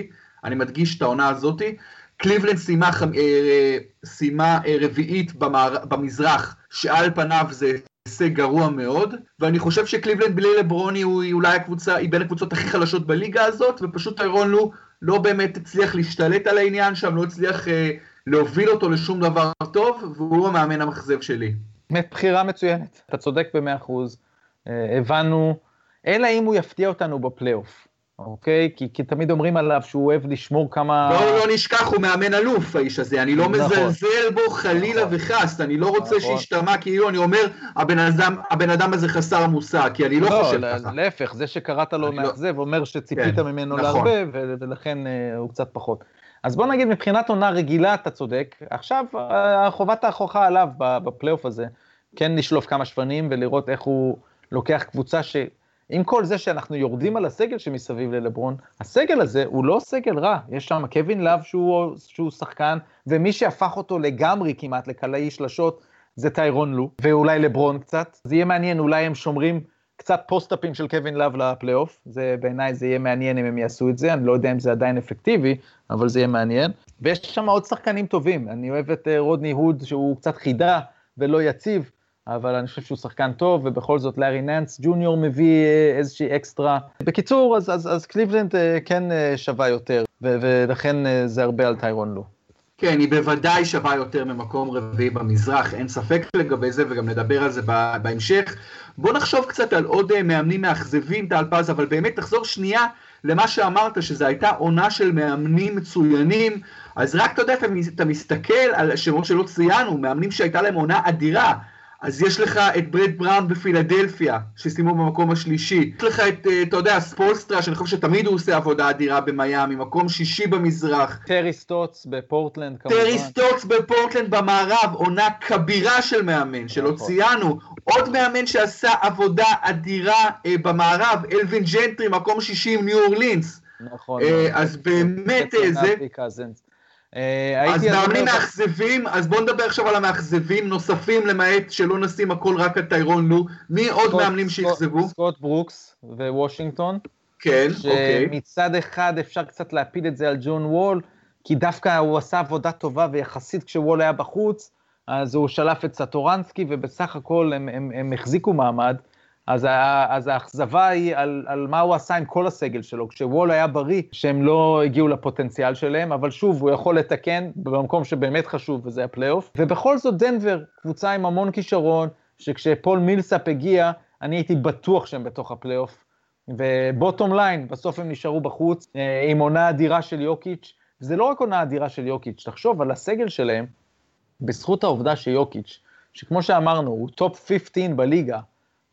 אני מדגיש את העונה הזאתי. קליבלנד סיימה, אה, סיימה אה, רביעית במער, במזרח, שעל פניו זה הישג גרוע מאוד, ואני חושב שקליבלנד בלי לברון היא אולי הקבוצה, היא בין הקבוצות הכי חלשות בליגה הזאת, ופשוט טיירון לו לא באמת הצליח להשתלט על העניין שם, לא הצליח אה, להוביל אותו לשום דבר טוב, והוא המאמן המאכזב שלי. באמת בחירה מצוינת. אתה צודק במאה אחוז. אה, הבנו, אלא אם הוא יפתיע אותנו בפלייאוף, אוקיי? כי, כי תמיד אומרים עליו שהוא אוהב לשמור כמה... בואו לא נשכח, הוא מאמן אלוף האיש הזה, אני לא נכון. מזלזל בו חלילה נכון. וחס, אני לא רוצה נכון. שישתמע כאילו אני אומר, הבן אדם, הבן אדם הזה חסר מושג, כי אני לא חושב ל- ככה. להפך, זה שקראת לו לא- מאכזב אומר שציפית כן, ממנו נכון. להרבה, ולכן אה, הוא קצת פחות. אז בוא נגיד, מבחינת עונה רגילה אתה צודק, עכשיו אה, חובת ההוכחה עליו בפלייאוף הזה, כן לשלוף כמה שפנים ולראות איך הוא לוקח קבוצה ש... עם כל זה שאנחנו יורדים על הסגל שמסביב ללברון, הסגל הזה הוא לא סגל רע, יש שם קווין לאב שהוא, שהוא שחקן, ומי שהפך אותו לגמרי כמעט לקלעי שלשות זה טיירון לו, ואולי לברון קצת. זה יהיה מעניין, אולי הם שומרים קצת post-up ים של קווין לאב לפלייאוף, זה בעיניי זה יהיה מעניין אם הם יעשו את זה, אני לא יודע אם זה עדיין אפקטיבי, אבל זה יהיה מעניין. ויש שם עוד שחקנים טובים, אני אוהב את אה, רודני הוד שהוא קצת חידה ולא יציב, אבל אני חושב שהוא שחקן טוב, ובכל זאת לארי נאנס ג'וניור מביא אה, איזושהי אקסטרה. בקיצור, אז, אז, אז קליבלנד אה, כן אה, שווה יותר, ו- ולכן זה הרבה על טיירון לו. כן, היא בוודאי שווה יותר ממקום רביעי במזרח, אין ספק לגבי זה, וגם נדבר על זה בהמשך. בוא נחשוב קצת על עוד מאמנים מאכזבים, טל פז, אבל באמת תחזור שנייה למה שאמרת, שזו הייתה עונה של מאמנים מצוינים, אז רק, אתה יודע, אתה מסתכל על שמות שלא ציינו, מאמנים שהייתה להם עונה אדירה. אז יש לך את ברט בראון בפילדלפיה, שסיימו במקום השלישי. יש לך את, אה, אתה יודע, ספולסטרה, שאני חושב שתמיד הוא עושה עבודה אדירה במיאמי, מקום שישי במזרח. טרי סטוטס בפורטלנד כמובן. טרי סטוטס בפורטלנד במערב, עונה כבירה של מאמן, שלא נכון. ציינו. עוד מאמן שעשה עבודה אדירה אה, במערב, אלווין ג'נטרי, מקום שישי עם ניו אורלינס. נכון. אה, אז באמת אה, זה... אה, אז מאמנים מאכזבים, אז בואו נדבר עכשיו על המאכזבים נוספים, למעט שלא נשים הכל רק על טיירון לו. מי עוד מאמנים שאכזבו? סקוט ברוקס וושינגטון. כן, אוקיי. שמצד אחד אפשר קצת להפיל את זה על ג'ון וול, כי דווקא הוא עשה עבודה טובה ויחסית כשוול היה בחוץ, אז הוא שלף את סטורנסקי ובסך הכל הם, הם, הם החזיקו מעמד. אז, אז האכזבה היא על, על מה הוא עשה עם כל הסגל שלו, כשוול היה בריא, שהם לא הגיעו לפוטנציאל שלהם, אבל שוב, הוא יכול לתקן במקום שבאמת חשוב, וזה הפלייאוף. ובכל זאת דנבר, קבוצה עם המון כישרון, שכשפול מילסאפ הגיע, אני הייתי בטוח שהם בתוך הפלייאוף. ו bottom line, בסוף הם נשארו בחוץ, אה, עם עונה אדירה של יוקיץ'. זה לא רק עונה אדירה של יוקיץ', תחשוב על הסגל שלהם, בזכות העובדה שיוקיץ', שכמו שאמרנו, הוא top 15 בליגה,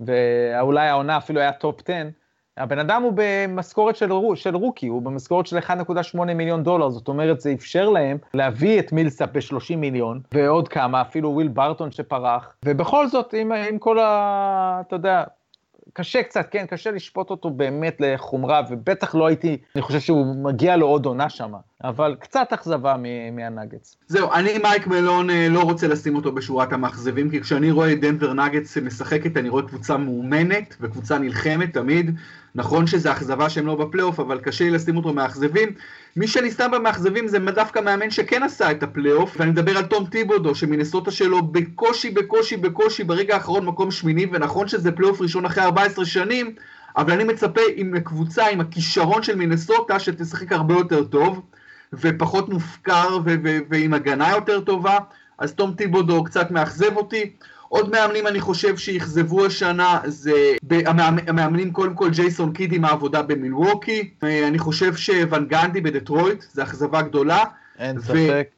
ואולי העונה אפילו היה top 10, הבן אדם הוא במשכורת של, של rookie, הוא במשכורת של 1.8 מיליון דולר, זאת אומרת, זה אפשר להם להביא את מילסאפ ב-30 מיליון, ועוד כמה, אפילו וויל ברטון שפרח, ובכל זאת, עם, עם כל ה... אתה יודע, קשה קצת, כן, קשה לשפוט אותו באמת לחומרה, ובטח לא הייתי, אני חושב שהוא מגיע לו עוד עונה שם, אבל קצת אכזבה מהנגץ. זהו, אני מייק מלון אה, לא רוצה לשים אותו בשורת המאכזבים, כי כשאני רואה את דנבר נגטס משחקת, אני רואה קבוצה מאומנת וקבוצה נלחמת תמיד. נכון שזה אכזבה שהם לא בפלייאוף, אבל קשה לי לשים אותו מאכזבים. מי שאני שם במאכזבים זה דווקא מאמן שכן עשה את הפלייאוף, ואני מדבר על תום טיבודו, שמינסוטה שלו בקושי, בקושי, בקושי, ברגע האחרון מקום שמיני, ונכון שזה פלייאוף ראשון אחרי 14 שנים, אבל אני מצפה עם קבוצה, עם הכישרון של מינסוטה, שתשחק הרבה יותר טוב. ופחות מופקר ו- ו- ועם הגנה יותר טובה, אז תום טיבודו קצת מאכזב אותי. עוד מאמנים אני חושב שאכזבו השנה זה המאמנים קודם כל ג'ייסון קיד עם העבודה במילווקי, אה, אני חושב שוואן גנדי בדטרויט, זה אכזבה גדולה, אין ו- ספק.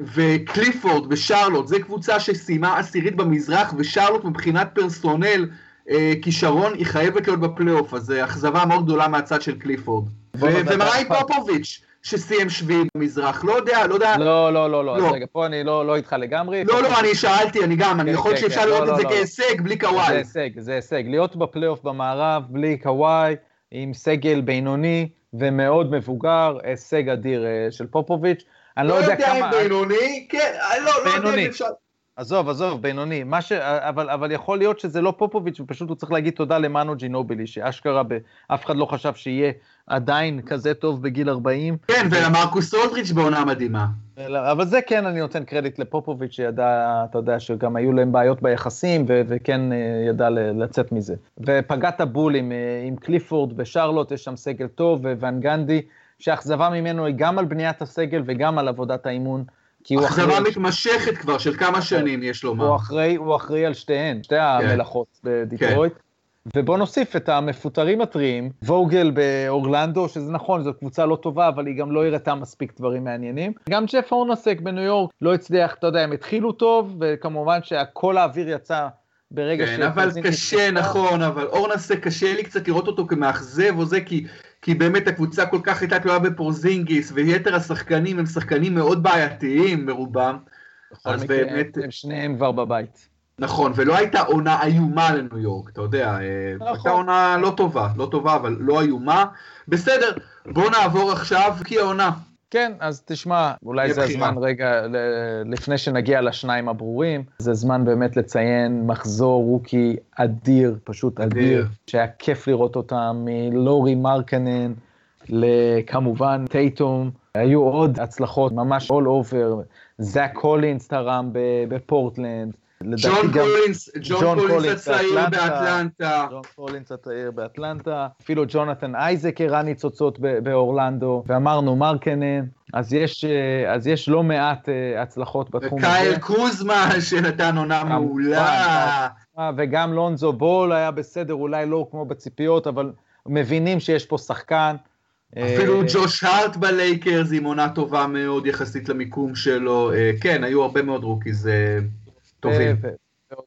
וקליפורד ושרלוט, זו קבוצה שסיימה עשירית במזרח, ושרלוט מבחינת פרסונל, אה, כישרון, היא חייבת להיות בפלייאוף, אז זה אכזבה מאוד גדולה מהצד של קליפורד. ו- ומראי. פופוביץ', שסיים שביעי במזרח, לא יודע, לא יודע. לא, לא, לא, לא, אז רגע, פה אני לא איתך לגמרי. לא, לא, אני שאלתי, אני גם, אני יכול להיות שאפשר לראות את זה כהישג בלי קוואי. זה הישג, זה הישג. להיות בפלייאוף במערב בלי קוואי, עם סגל בינוני ומאוד מבוגר, הישג אדיר של פופוביץ'. אני לא יודע כמה... לא יודע אם בינוני, כן, לא, לא יודע אם אפשר... עזוב, עזוב, בינוני. ש... אבל, אבל יכול להיות שזה לא פופוביץ', ופשוט הוא צריך להגיד תודה למנו ג'ינובילי, שאשכרה ב... אף אחד לא חשב שיהיה עדיין כזה טוב בגיל 40. כן, ולמרקוס אולדריץ' בעונה מדהימה. אבל זה כן, אני נותן קרדיט לפופוביץ', שידע, אתה יודע, שגם היו להם בעיות ביחסים, ו- וכן אה, ידע לצאת מזה. ופגעת בול עם, אה, עם קליפורד בשרלוט, יש שם סגל טוב, וואן גנדי, שהאכזבה ממנו היא גם על בניית הסגל וגם על עבודת האימון. אכזבה מתמשכת כבר של כמה שנים, יש לומר. הוא אחראי, הוא אחראי על שתיהן, שתי כן. המלאכות בדיטרויט. כן. ובוא נוסיף את המפוטרים הטריים, ווגל באורלנדו, שזה נכון, זו קבוצה לא טובה, אבל היא גם לא הראתה מספיק דברים מעניינים. גם ג'ף אורנסק בניו יורק לא הצליח, אתה יודע, הם התחילו טוב, וכמובן שכל האוויר יצא ברגע כן, ש... כן, אבל קשה, נכון, אבל אורנסק קשה לי קצת לראות אותו כמאכזב או זה, כי כי באמת הקבוצה כל כך הייתה תלויה בפורזינגיס, ויתר השחקנים הם שחקנים מאוד בעייתיים ברובם. אז מקרה, באמת... הם שניהם כבר בבית. נכון, ולא הייתה עונה איומה לניו יורק, אתה יודע, אה, נכון. הייתה עונה לא טובה, לא טובה, אבל לא איומה. בסדר, בואו נעבור עכשיו, כי העונה. כן, אז תשמע, אולי זה הזמן רגע, לפני שנגיע לשניים הברורים, זה זמן באמת לציין מחזור רוקי אדיר, פשוט אדיר, אדיר. שהיה כיף לראות אותם, מלורי מרקנן, לכמובן טייטום, היו עוד הצלחות ממש all over, זאק קולינס תרם בפורטלנד, ג'ון קולינס, ג'ון קולינס הצעיר באטלנטה. ג'ון קולינס הצעיר באטלנטה. אפילו ג'ונתן אייזק הראה ניצוצות באורלנדו, ואמרנו מרקנן, אז יש, אה, אז יש לא מעט אה, הצלחות בתחום הזה. וקייל קוזמה שנתן עונה מעולה. וגם לונזו בול היה בסדר, אולי לא כמו בציפיות, אבל מבינים שיש פה שחקן. אפילו אה, ג'וש הארט בלייקרס עם עונה טובה מאוד יחסית למיקום שלו. כן, היו הרבה מאוד rookies. טובים.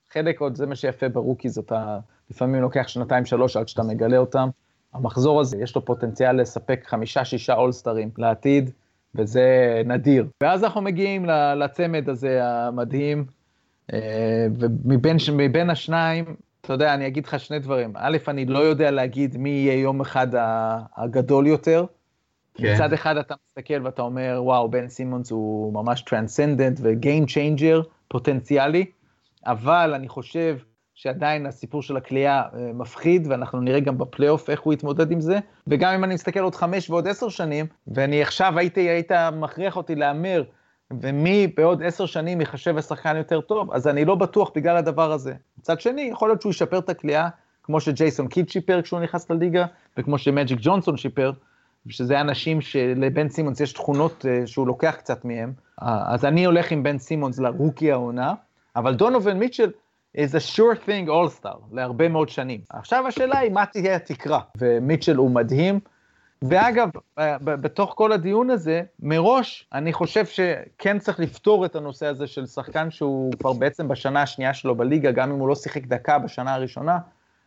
חלק עוד, זה מה שיפה ב rookies, אתה לפעמים לוקח שנתיים-שלוש עד שאתה מגלה אותם. המחזור הזה, יש לו פוטנציאל לספק חמישה-שישה אולסטרים לעתיד, וזה נדיר. ואז אנחנו מגיעים לצמד הזה המדהים, אה, ומבין השניים, אתה יודע, אני אגיד לך שני דברים. א', אני לא יודע להגיד מי יהיה יום אחד הגדול יותר. כן. מצד אחד אתה מסתכל ואתה אומר, וואו, בן סימונס הוא ממש transcendent ו game changer, פוטנציאלי, אבל אני חושב שעדיין הסיפור של הקליעה אה, מפחיד, ואנחנו נראה גם בפלייאוף איך הוא יתמודד עם זה. וגם אם אני מסתכל עוד חמש ועוד עשר שנים, ואני עכשיו הייתי, היית מכריח אותי להמר, ומי בעוד עשר שנים ייחשב לשחקן יותר טוב, אז אני לא בטוח בגלל הדבר הזה. מצד שני, יכול להיות שהוא ישפר את הקליעה, כמו שג'ייסון קיד שיפר כשהוא נכנס לליגה, וכמו שמג'יק ג'ונסון שיפר, שזה אנשים שלבן סימונס יש תכונות אה, שהוא לוקח קצת מהם. אז אני הולך עם בן סימונס לרוקי העונה, אבל דונובל מיטשל is a sure thing all star להרבה מאוד שנים. עכשיו השאלה היא מה תהיה התקרה, ומיטשל הוא מדהים. ואגב, אה, בתוך כל הדיון הזה, מראש אני חושב שכן צריך לפתור את הנושא הזה של שחקן שהוא כבר בעצם בשנה השנייה שלו בליגה, גם אם הוא לא שיחק דקה בשנה הראשונה,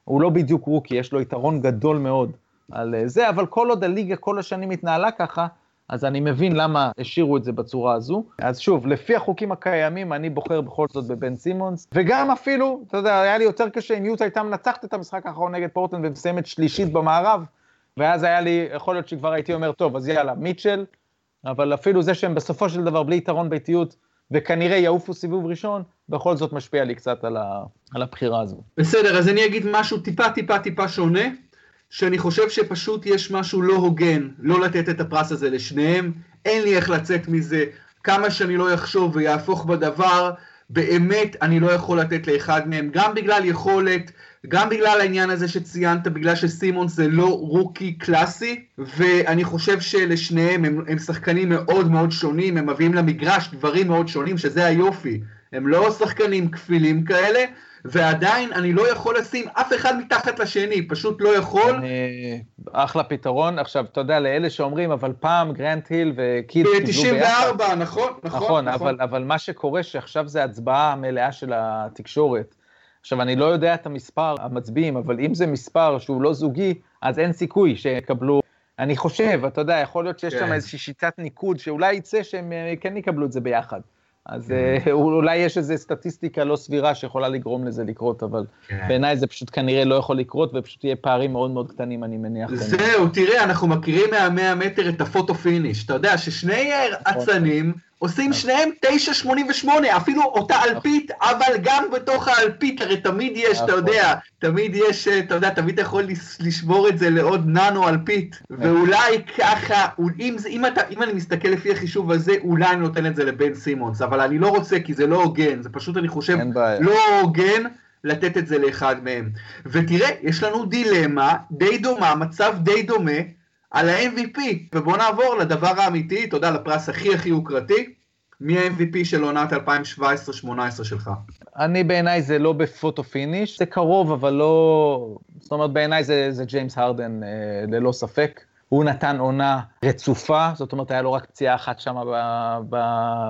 הוא לא בדיוק רוקי, יש לו יתרון גדול מאוד על אה, זה, אבל כל עוד הליגה כל השנים התנהלה ככה, אז אני מבין למה השאירו את זה בצורה הזו. אז שוב, לפי החוקים הקיימים, אני בוחר בכל זאת בבן סימונס, וגם אפילו, אתה יודע, היה לי יותר קשה אם יוטה הייתה מנצחת את המשחק האחרון נגד פורטנד ומסיימת שלישית במערב, ואז היה לי, יכול להיות שכבר הייתי אומר, טוב, אז יאללה, מיטשל, אבל אפילו זה שהם בסופו של דבר בלי יתרון ביתיות, וכנראה יעופו סיבוב ראשון, בכל זאת משפיע לי קצת על, ה, על הבחירה הזו. בסדר, אז אני אגיד משהו טיפה טיפה טיפה שונה. שאני חושב שפשוט יש משהו לא הוגן לא לתת את הפרס הזה לשניהם, אין לי איך לצאת מזה, כמה שאני לא אחשוב ויהפוך בדבר, באמת אני לא יכול לתת לאחד מהם, גם בגלל יכולת, גם בגלל העניין הזה שציינת, בגלל שסימון זה לא רוקי קלאסי, ואני חושב שלשניהם הם, הם שחקנים מאוד מאוד שונים, הם מביאים למגרש דברים מאוד שונים, שזה היופי. הם לא שחקנים כפילים כאלה, ועדיין אני לא יכול לשים אף אחד מתחת לשני, פשוט לא יכול. אני... אחלה פתרון. עכשיו, אתה יודע, לאלה שאומרים, אבל פעם גרנט היל וקיד קיבלו ביחד. ב-94, נכון, נכון. נכון, נכון. אבל, אבל מה שקורה שעכשיו זה הצבעה מלאה של התקשורת. עכשיו, אני לא יודע את המספר המצביעים, אבל אם זה מספר שהוא לא זוגי, אז אין סיכוי שיקבלו אני חושב, אתה יודע, יכול להיות שיש כן. שם איזושהי שיטת ניקוד, שאולי יצא שהם אה, כן יקבלו את זה ביחד. אז כן. אולי יש איזו סטטיסטיקה לא סבירה שיכולה לגרום לזה לקרות, אבל כן. בעיניי זה פשוט כנראה לא יכול לקרות, ופשוט יהיה פערים מאוד מאוד קטנים, אני מניח. זהו, תראה, אנחנו מכירים מהמאה מטר את הפוטו פיניש. אתה יודע ששני נכון. אצנים... עושים שניהם 9.88, אפילו אותה אלפית, אבל גם בתוך האלפית, הרי תמיד יש, אתה יודע, תמיד יש, אתה יודע, תמיד אתה יכול לשבור את זה לעוד ננו אלפית, ואולי ככה, אם, אם, אתה, אם אני מסתכל לפי החישוב הזה, אולי אני נותן את זה לבן סימונס, אבל אני לא רוצה, כי זה לא הוגן, זה פשוט, אני חושב, לא הוגן. לתת את זה לאחד מהם. ותראה, יש לנו דילמה די דומה, מצב די דומה, על ה-MVP, ובואו נעבור לדבר האמיתי, יודע, לפרס הכי הכי יוקרתי, מי ה-MVP של עונת 2017-2018 שלך? אני בעיניי זה לא ב photo finish, זה קרוב אבל לא, זאת אומרת בעיניי זה, זה ג'יימס הרדן אה, ללא ספק. הוא נתן עונה רצופה, זאת אומרת היה לו רק פציעה אחת שם,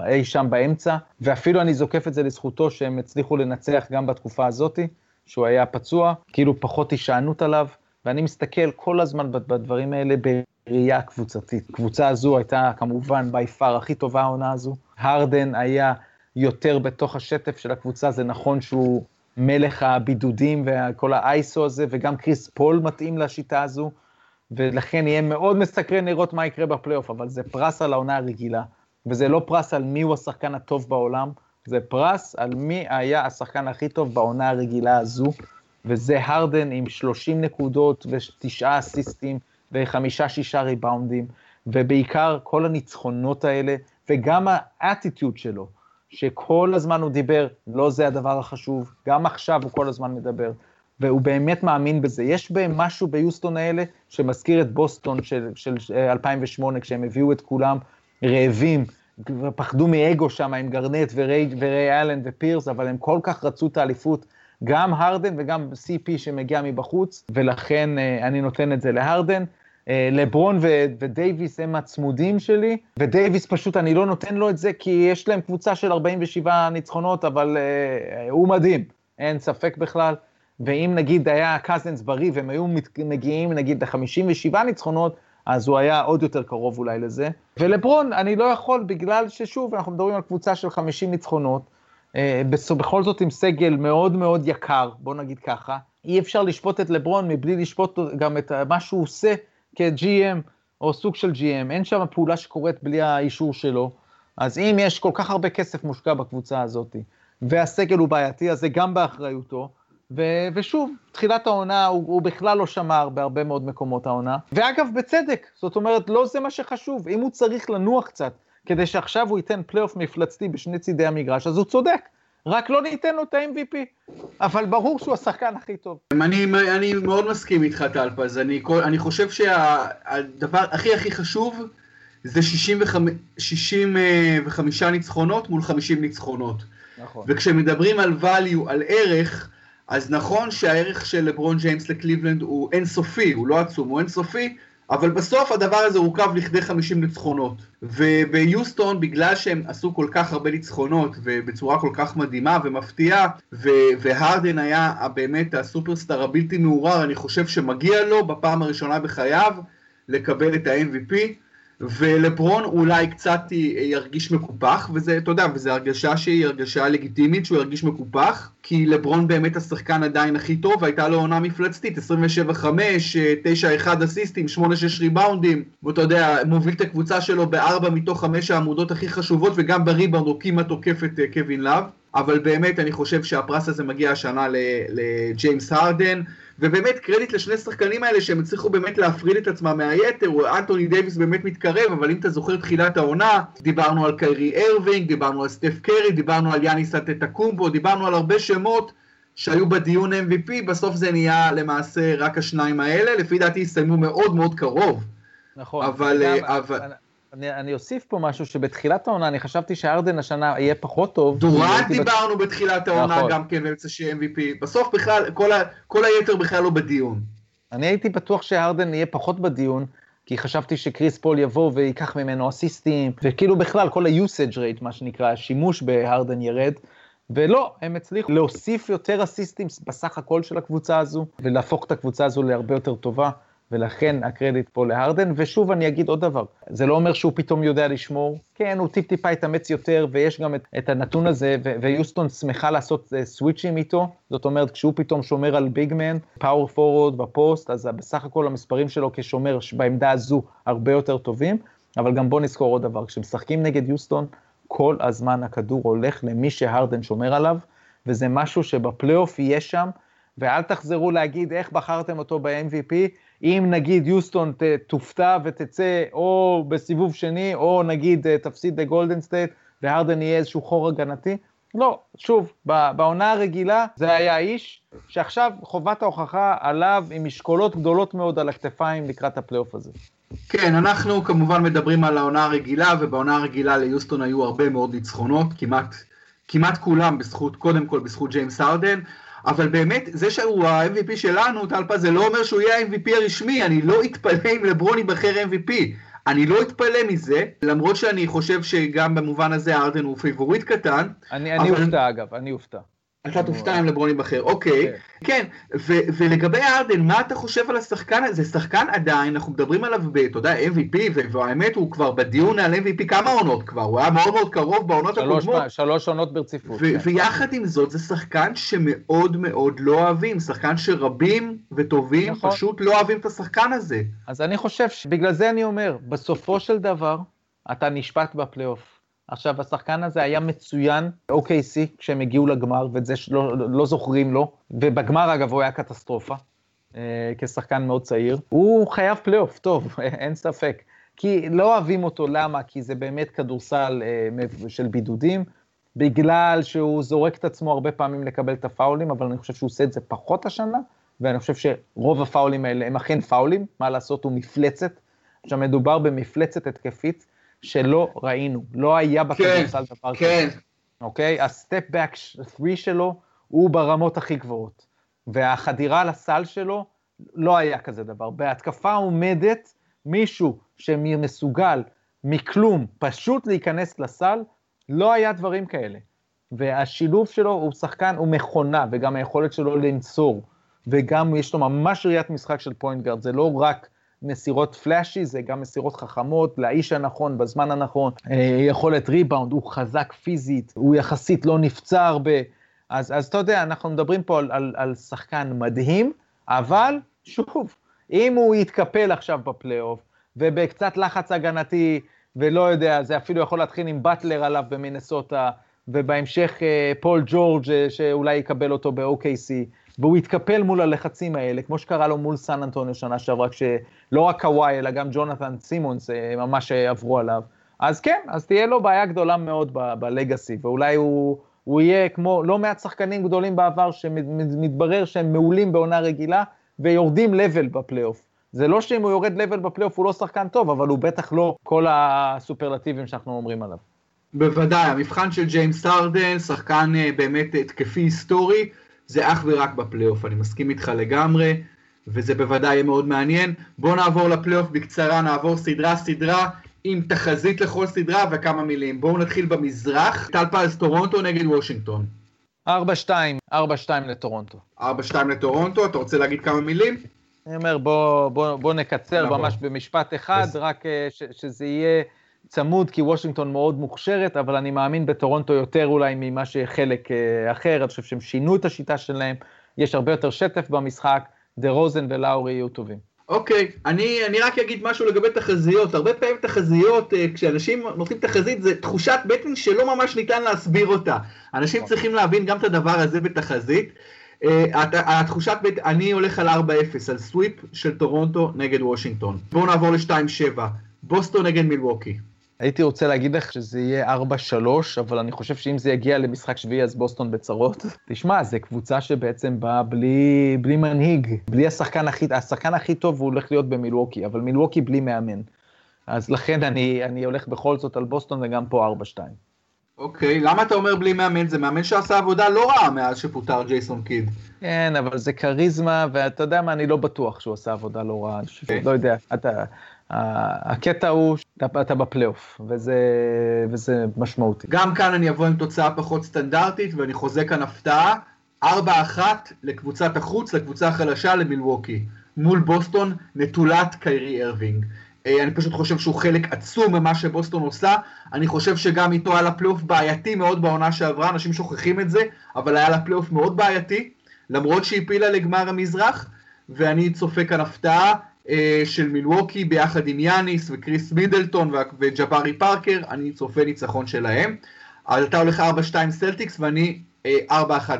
אי שם באמצע, ואפילו אני זוקף את זה לזכותו שהם הצליחו לנצח גם בתקופה הזאתי, שהוא היה פצוע, כאילו פחות הישענות עליו. ואני מסתכל כל הזמן בדברים האלה בראייה קבוצתית. הקבוצה הזו הייתה כמובן בי פאר הכי טובה העונה הזו. הרדן היה יותר בתוך השטף של הקבוצה, זה נכון שהוא מלך הבידודים וכל האייסו הזה, וגם קריס פול מתאים לשיטה הזו, ולכן יהיה מאוד מסקרן לראות מה יקרה בפלייאוף, אבל זה פרס על העונה הרגילה, וזה לא פרס על מי הוא השחקן הטוב בעולם, זה פרס על מי היה השחקן הכי טוב בעונה הרגילה הזו. וזה הרדן עם 30 נקודות ותשעה אסיסטים וחמישה-שישה ריבאונדים, ובעיקר כל הניצחונות האלה, וגם האטיטיוד שלו, שכל הזמן הוא דיבר, לא זה הדבר החשוב, גם עכשיו הוא כל הזמן מדבר, והוא באמת מאמין בזה. יש בהם משהו ביוסטון האלה שמזכיר את בוסטון של, של 2008, כשהם הביאו את כולם רעבים, פחדו מאגו שם עם גארנט וריי, וריי אלן ופירס, אבל הם כל כך רצו את האליפות. גם הרדן וגם CP שמגיע מבחוץ, ולכן אה, אני נותן את זה להרדן. אה, לברון ו- ודייוויס הם הצמודים שלי, ודייוויס פשוט אני לא נותן לו את זה כי יש להם קבוצה של 47 ניצחונות, אבל אה, הוא מדהים, אין ספק בכלל. ואם נגיד היה קזנס בריא והם היו מגיעים נגיד ל-57 ניצחונות, אז הוא היה עוד יותר קרוב אולי לזה. ולברון, אני לא יכול בגלל ששוב, אנחנו מדברים על קבוצה של 50 ניצחונות, בכל זאת עם סגל מאוד מאוד יקר, בוא נגיד ככה, אי אפשר לשפוט את לברון מבלי לשפוט גם את מה שהוא עושה כ-GM או סוג של GM, אין שם פעולה שקורית בלי האישור שלו, אז אם יש כל כך הרבה כסף מושקע בקבוצה הזאת, והסגל הוא בעייתי, אז זה גם באחריותו, ו- ושוב, תחילת העונה הוא, הוא בכלל לא שמר בהרבה מאוד מקומות העונה, ואגב, בצדק, זאת אומרת, לא זה מה שחשוב, אם הוא צריך לנוח קצת, כדי שעכשיו הוא ייתן פלייאוף מפלצתי בשני צידי המגרש, אז הוא צודק. רק לא ניתן לו את ה-MVP, אבל ברור שהוא השחקן הכי טוב. אני, אני מאוד מסכים איתך, טלפז. אני, אני חושב שהדבר הכי הכי חשוב זה 65, 65 ניצחונות מול 50 ניצחונות. נכון. וכשמדברים על value, על ערך, אז נכון שהערך של לברון ג'יימס לקליבלנד הוא אינסופי, הוא לא עצום, הוא אינסופי, אבל בסוף הדבר הזה הורכב לכדי 50 ניצחונות. וביוסטון, בגלל שהם עשו כל כך הרבה ניצחונות, ובצורה כל כך מדהימה ומפתיעה, והרדן היה באמת הסופרסטאר הבלתי מעורר, אני חושב שמגיע לו בפעם הראשונה בחייו לקבל את ה-MVP. ולברון אולי קצת ירגיש מקופח, וזה, אתה יודע, וזו הרגשה שהיא הרגשה לגיטימית שהוא ירגיש מקופח, כי לברון באמת השחקן עדיין הכי טוב, הייתה לו עונה מפלצתית, 27-5, 9-1 אסיסטים, 8-6 ריבאונדים, ואתה יודע, מוביל את הקבוצה שלו בארבע מתוך חמש העמודות הכי חשובות, וגם בריבאונד הוא כמעט עוקף את אה, קווין לאב, אבל באמת אני חושב שהפרס הזה מגיע השנה לג'יימס הרדן, ובאמת קרדיט לשני שחקנים האלה שהם הצליחו באמת להפריד את עצמם מהיתר, אנטוני דייוויס באמת מתקרב, אבל אם אתה זוכר תחילת העונה, דיברנו על קיירי ארווינג, דיברנו על סטף קרי, דיברנו על יאניס אנטטקומפו, דיברנו על הרבה שמות שהיו בדיון MVP, בסוף זה נהיה למעשה רק השניים האלה, לפי דעתי הסתיימו מאוד מאוד קרוב. נכון. אבל... גם, אבל... אני, אני אוסיף פה משהו שבתחילת העונה אני חשבתי שהרדן השנה יהיה פחות טוב. דורנט דיברנו בת... בתחילת העונה נכון. גם כן באמצע שיהיה MVP, בסוף בכלל, כל, ה, כל היתר בכלל לא בדיון. אני הייתי בטוח שהרדן יהיה פחות בדיון, כי חשבתי שקריס פול יבוא וייקח ממנו אסיסטים, וכאילו בכלל כל ה-usage rate, מה שנקרא, השימוש בהרדן ירד. ולא, הם הצליחו להוסיף יותר אסיסטים בסך הכל של הקבוצה הזו, ולהפוך את הקבוצה הזו להרבה יותר טובה. ולכן הקרדיט פה להרדן, ושוב אני אגיד עוד דבר, זה לא אומר שהוא פתאום יודע לשמור, כן, הוא טיפ-טיפה התאמץ יותר, ויש גם את, את הנתון הזה, ויוסטון שמחה לעשות אה, סוויצ'ים איתו, זאת אומרת, כשהוא פתאום שומר על big man, power forward ב post, אז בסך הכל המספרים שלו כשומר בעמדה הזו הרבה יותר טובים, אבל גם בוא נזכור עוד דבר, כשמשחקים נגד יוסטון, כל הזמן הכדור הולך למי שהרדן שומר עליו, וזה משהו שבפלייאוף יהיה שם, ואל תחזרו להגיד איך בחרתם אותו ב-MVP, אם נגיד יוסטון תופתע ותצא או בסיבוב שני, או נגיד אה, תפסיד לגולדן סטייט, והרדן יהיה איזשהו חור הגנתי. לא, שוב, בעונה הרגילה זה היה האיש שעכשיו חובת ההוכחה עליו עם משקולות גדולות מאוד על הכתפיים לקראת הפלייאוף הזה. כן, אנחנו כמובן מדברים על העונה הרגילה, ובעונה הרגילה ליוסטון היו הרבה מאוד ניצחונות, כמעט, כמעט כולם בזכות, קודם כל בזכות ג'יימס ארדן, אבל באמת, זה שהוא ה-MVP שלנו, טל פז, זה לא אומר שהוא יהיה ה-MVP הרשמי, אני לא אתפלא אם לברון ייבחר MVP. אני לא אתפלא מזה, למרות שאני חושב שגם במובן הזה ארדן הוא פייבוריט קטן. אני, אבל... אני אופתע אגב, אני אופתע. אתה תופתע אם לברון ייבחר, אוקיי. כן, כן ולגבי ארדן, מה אתה חושב על השחקן הזה? זה שחקן עדיין, אנחנו מדברים עליו, אתה יודע, MVP, והאמת הוא כבר בדיון על MVP כמה עונות כבר, הוא היה מאוד מאוד קרוב בעונות הקודמות. שלוש עונות ברציפות. כן. ויחד עם זאת, זה שחקן שמאוד מאוד לא אוהבים, שחקן שרבים וטובים נכון. פשוט לא אוהבים את השחקן הזה. אז אני חושב, בגלל זה אני אומר, בסופו של דבר, אתה נשפט בפלייאוף. עכשיו, השחקן הזה היה מצוין ב-OKC כשהם הגיעו לגמר, ואת זה לא, לא זוכרים לו, ובגמר אגב הוא היה קטסטרופה, אה, כשחקן מאוד צעיר. הוא חייב פלייאוף, טוב, אין ספק. כי לא אוהבים אותו, למה? כי זה באמת כדורסל אה, של בידודים, בגלל שהוא זורק את עצמו הרבה פעמים לקבל את הפאולים, אבל אני חושב שהוא עושה את זה פחות השנה, ואני חושב שרוב הפאולים האלה הם אכן פאולים, מה לעשות, הוא מפלצת. עכשיו מדובר במפלצת התקפית. שלא ראינו, לא היה בכדורסל כן, דבר כן. כזה. אוקיי? ה step back 3 שלו הוא ברמות הכי גבוהות, והחדירה לסל שלו לא היה כזה דבר. בהתקפה עומדת מישהו שמסוגל מכלום פשוט להיכנס לסל, לא היה דברים כאלה. והשילוב שלו הוא שחקן, הוא מכונה, וגם היכולת שלו לנצור, וגם יש לו ממש ראיית משחק של פוינט גארד, זה לא רק מסירות flashy, זה גם מסירות חכמות, לאיש הנכון, בזמן הנכון, אה, יכולת ריבאונד, הוא חזק פיזית, הוא יחסית לא נפצע הרבה. אז, אז אתה יודע, אנחנו מדברים פה על, על, על שחקן מדהים, אבל שוב, אם הוא יתקפל עכשיו בפלייאוף, ובקצת לחץ הגנתי, ולא יודע, זה אפילו יכול להתחיל עם באטלר עליו במינסוטה, ובהמשך אה, פול ג'ורג' אה, שאולי יקבל אותו ב-OKC, והוא התקפל מול הלחצים האלה, כמו שקרה לו מול סן אנטוניו שנה שעברה, כשלא רק קוואי, אלא גם ג'ונתן סימונס אה, ממש עברו עליו. אז כן, אז תהיה לו בעיה גדולה מאוד ב legacy, ואולי הוא, הוא יהיה כמו לא מעט שחקנים גדולים בעבר, שמתברר שהם מעולים בעונה רגילה, ויורדים level בפלייאוף. זה לא שאם הוא יורד level בפלייאוף הוא לא שחקן טוב, אבל הוא בטח לא כל הסופרלטיבים שאנחנו אומרים עליו. בוודאי, המבחן של ג'יימס ארדן, שחקן אה, באמת התקפי היסטורי, זה אך ורק בפלייאוף, אני מסכים איתך לגמרי, וזה בוודאי יהיה מאוד מעניין. בואו נעבור לפלייאוף בקצרה, נעבור סדרה-סדרה, עם תחזית לכל סדרה וכמה מילים. בואו נתחיל במזרח, טל פז, טורונטו נגד וושינגטון. 4-2, 4-2 לטורונטו. 4-2 לטורונטו, אתה רוצה להגיד כמה מילים? אני אומר, בוא, בוא, בוא נקצר נעבור. ממש במשפט אחד, בס... רק אה, ש, שזה יהיה צמוד, כי וושינגטון מאוד מוכשרת, אבל אני מאמין בטורונטו יותר אולי ממה שחלק אה, אחר, אני חושב שהם שינו את השיטה שלהם, יש הרבה יותר שטף במשחק, דה רוזן ולאורי יהיו טובים. אוקיי, okay, אני, אני רק אגיד משהו לגבי תחזיות. הרבה פעמים תחזיות, אה, כשאנשים נותנים תחזית, זה תחושת בטן שלא ממש ניתן להסביר אותה. אנשים okay. צריכים להבין גם את הדבר הזה בתחזית. אה, התחושת בטן, אני הולך על 4-0, על sweep של טורונטו נגד וושינגטון. בואו נעבור ל-2-7, בוסטון נגד מילווקי. הייתי רוצה להגיד לך שזה יהיה 4-3, אבל אני חושב שאם זה יגיע למשחק שביעי אז בוסטון בצרות. תשמע, זו קבוצה שבעצם באה בלי, בלי מנהיג, בלי השחקן הכי, השחקן הכי טוב הוא הולך להיות במילווקי, אבל מילווקי בלי מאמן. אז לכן אני, אני הולך בכל זאת על בוסטון וגם פה 4-2. אוקיי, למה אתה אומר בלי מאמן? זה מאמן שעשה עבודה לא רעה מאז שפוטר ג'ייסון קיד. כן, אבל זה כריזמה, ואתה יודע מה, אני לא בטוח שהוא עשה עבודה לא רעה. Okay. אוקיי. לא יודע, אתה... הקטע הוא שאתה בפלייאוף, וזה, וזה משמעותי. גם כאן אני אבוא עם תוצאה פחות סטנדרטית, ואני חוזה כאן הפתעה, 4-1 לקבוצת החוץ, לקבוצה החלשה למילווקי. מול בוסטון נטולת קיירי ארווינג. אה, אני פשוט חושב שהוא חלק עצום ממה שבוסטון עושה. אני חושב שגם איתו היה לה פלייאוף בעייתי מאוד בעונה שעברה, אנשים שוכחים את זה, אבל היה לה פלייאוף מאוד בעייתי, למרות שהיא העפילה לגמר המזרח, ואני צופה כאן הפתעה של מילווקי ביחד עם יאניס וקריס מידלטון וג'בארי פארקר, אני צופה ניצחון שלהם. אז אתה הולך 4-2 סלטיקס ואני 4-1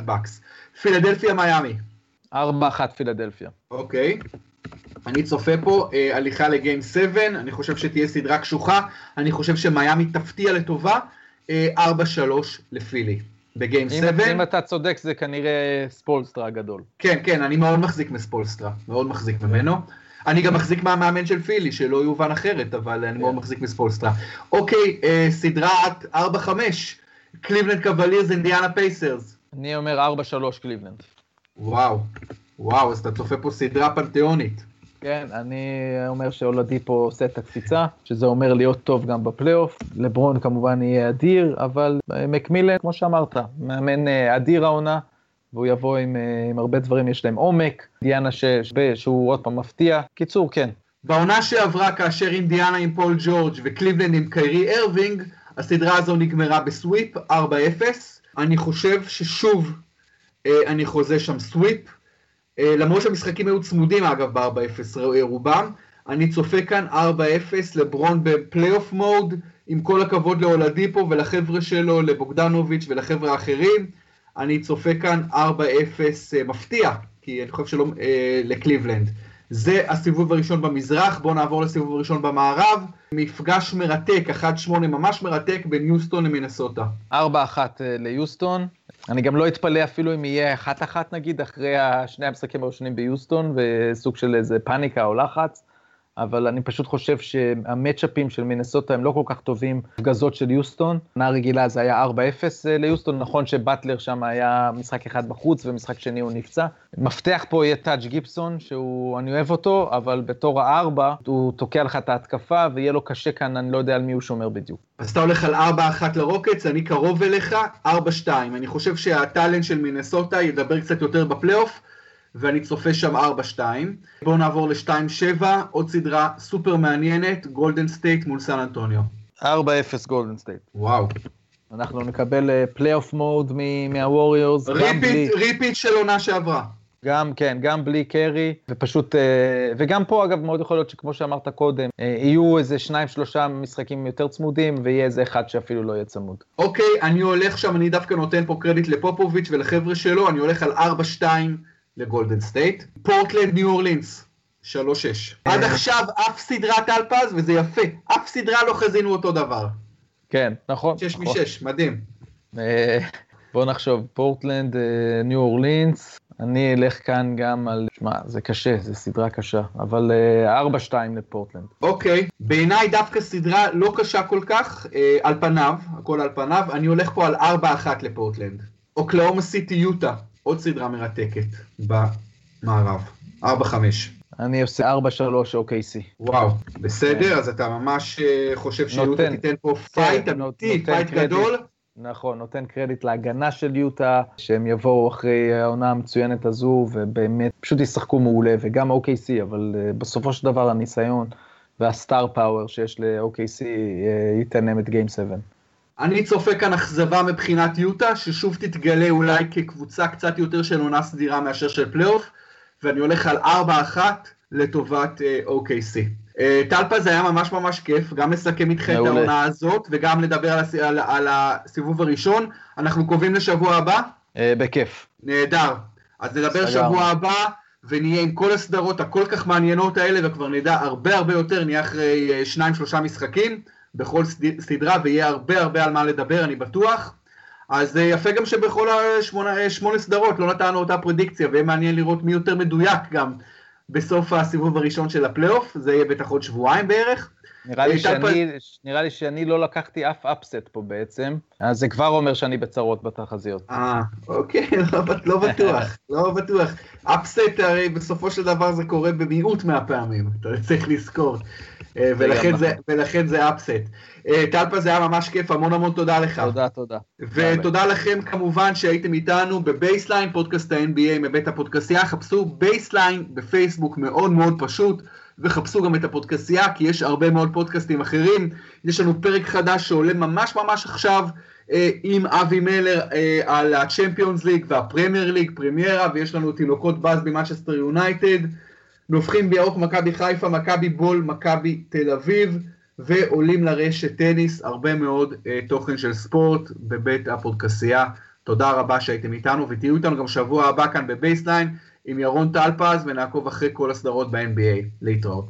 בקס. פילדלפיה מיאמי. 4-1 פילדלפיה. אוקיי. אני צופה פה אה, הליכה לגיים 7, אני חושב שתהיה סדרה קשוחה, אני חושב שמיאמי תפתיע לטובה, אה, 4-3 לפילי. בגיים 7. אם אתה צודק זה כנראה ספולסטרה הגדול. כן, כן, אני מאוד מחזיק מספולסטרה, מאוד מחזיק ממנו. אני גם מחזיק מהמאמן של פילי, שלא יובן אחרת, אבל אני מאוד מחזיק מספולסטרה. אוקיי, אה, סדרת 4-5, קליבלנד קוולירס, אינדיאנה פייסרס. אני אומר 4-3 קליבלנד. וואו, וואו, אז אתה צופה פה סדרה פנתיאונית. כן, אני אומר שאולדיפו עושה את הקפיצה, שזה אומר להיות טוב גם בפלייאוף. לברון כמובן יהיה אדיר, אבל מקמילן, כמו שאמרת, מאמן אה, אדיר העונה, והוא יבוא עם, אה, עם הרבה דברים, יש להם עומק, אינדיאנה ש... שהוא עוד פעם מפתיע. קיצור, כן. בעונה שעברה, כאשר אינדיאנה עם פול ג'ורג' וקליבלנד עם קיירי ארווינג, הסדרה הזו נגמרה בסוויפ 4-0. אני חושב ששוב אה, אני חוזה שם סוויפ. אה, למרות שהמשחקים היו צמודים אגב ב-4-0 רובם, אני צופה כאן 4-0 לברון בפלייאוף מוד, עם כל הכבוד לאולדיפו ולחבר'ה שלו, לבוגדנוביץ' ולחבר'ה האחרים, אני צופה כאן 4-0 אה, מפתיע, כי אני חושב שלא, אה, לקליבלנד. זה הסיבוב הראשון במזרח, בואו נעבור לסיבוב הראשון במערב. מפגש מרתק, 1-8 ממש מרתק בין יוסטון למינסוטה. 4-1 ליוסטון, אני גם לא אתפלא אפילו אם יהיה אחת-אחת נגיד, אחרי שני המשחקים הראשונים ביוסטון, וסוג של איזה פאניקה או לחץ. אבל אני פשוט חושב שהמצ'אפים של מינסוטה הם לא כל כך טובים, הפגזות של יוסטון. עונה רגילה זה היה 4-0 אה, ליוסטון, נכון שבטלר שם היה משחק אחד בחוץ ומשחק שני הוא נפצע. מפתח פה יהיה טאג' גיפסון, שאני אוהב אותו, אבל בתור הארבע, הוא תוקע לך את ההתקפה, ויהיה לו קשה כאן, אני לא יודע על מי הוא שומר בדיוק. אז אתה הולך על 4-1 לרוקץ, אני קרוב אליך, 4-2. אני חושב שהטאלנט של מינסוטה ידבר קצת יותר בפלייאוף. ואני צופה שם 4-2. בואו נעבור ל-2-7, עוד סדרה סופר מעניינת, גולדן סטייט מול סן אנטוניו. 4-0 גולדן סטייט. וואו. אנחנו נקבל פלייאוף mode מהווריורס. repeat, repeat של עונה שעברה. גם, כן, גם בלי קרי, ופשוט, אה, וגם פה אגב מאוד יכול להיות שכמו שאמרת קודם, אה, יהיו איזה שניים שלושה משחקים יותר צמודים, ויהיה איזה אחד שאפילו לא יהיה צמוד. אוקיי, אני הולך שם, אני דווקא נותן פה קרדיט לפופוביץ' ולחבר'ה שלו, אני הולך על 4-2 לגולדן סטייט. פורטלנד ניו אורלינס, 3-6. עד עכשיו אף סדרה טל פז, וזה יפה, אף סדרה לא חזינו אותו דבר. כן, נכון. 6 נכון. מ-6, מדהים. אה, בוא נחשוב, פורטלנד, ניו אורלינס, אני אלך כאן גם על, שמע, זה קשה, זה סדרה קשה, אבל 4-2 אה, לפורטלנד. אוקיי, בעיניי דווקא סדרה לא קשה כל כך, אה, על פניו, הכל על פניו, אני הולך פה על 4-1 לפורטלנד. אוקלהומה סיטי יוטה, עוד סדרה מרתקת במערב. 4-5. אני עושה 4-3 OKC. וואו, בסדר, אז אתה ממש אה, חושב שיוטה תיתן פה fight כן, אמיתי, fight גדול. נכון, נותן קרדיט להגנה של יוטה, שהם יבואו אחרי העונה המצוינת הזו, ובאמת פשוט ישחקו מעולה, וגם OKC, אבל uh, בסופו של דבר הניסיון וה star power שיש ל-OKC אה, ייתן להם את game 7. אני צופה כאן אכזבה מבחינת יוטה, ששוב תתגלה אולי כקבוצה קצת יותר של עונה סדירה מאשר של פלייאוף, ואני הולך על 4-1 לטובת uh, OKC. Uh, טלפה זה היה ממש ממש כיף, גם לסכם איתכם את העונה הזאת, וגם לדבר על, הס... על, על הסיבוב הראשון. אנחנו קובעים לשבוע הבא? Uh, בכיף. נהדר. אז נדבר סגר. שבוע הבא, ונהיה עם כל הסדרות הכל כך מעניינות האלה, וכבר נדע הרבה הרבה יותר, נהיה אחרי שניים שלושה משחקים. בכל סדרה, ויהיה הרבה הרבה על מה לדבר, אני בטוח. אז אה, יפה גם שבכל השמונה אה, סדרות לא נתנו אותה פרדיקציה, ויהיה מעניין לראות מי יותר מדויק גם בסוף הסיבוב הראשון של הפלייאוף, זה יהיה בטח עוד שבועיים בערך. נראה לי, שאני, נראה לי שאני לא לקחתי אף אפסט פה בעצם, אז זה כבר אומר שאני בצרות בתחזיות. אה, אוקיי, לא, לא בטוח, לא בטוח. אפסט הרי בסופו של דבר זה קורה במיעוט מהפעמים, אתה צריך לזכור. אה, ולכן זה, ולכן זה upset. אה, טלפז זה היה ממש כיף, המון המון תודה לך. תודה, תודה. ותודה לכם כמובן שהייתם איתנו בבייסליין, פודקאסט ה-NBA מבית הפודקסייה, חפשו בייסליין בפייסבוק, מאוד מאוד פשוט, וחפשו גם את הפודקסייה, כי יש הרבה מאוד פודקאסטים אחרים. יש לנו פרק חדש שעולה ממש ממש עכשיו. אה, עם אבי מלר אה, על הצ'מפיונס ליג והפרמייר ליג, פרמיירה, ויש לנו תינוקות באז במנצ'סטר יונייטד. נופחים בירוק מכבי חיפה, מכבי בול, מכבי תל אביב, ועולים לרשת טניס, הרבה מאוד אה, תוכן של ספורט בבית הפודקסייה. תודה רבה שהייתם איתנו, ותהיו איתנו גם שבוע הבא כאן בבייסליין עם ירון טלפז, ונעקוב אחרי כל הסדרות ב-NBA. להתראות.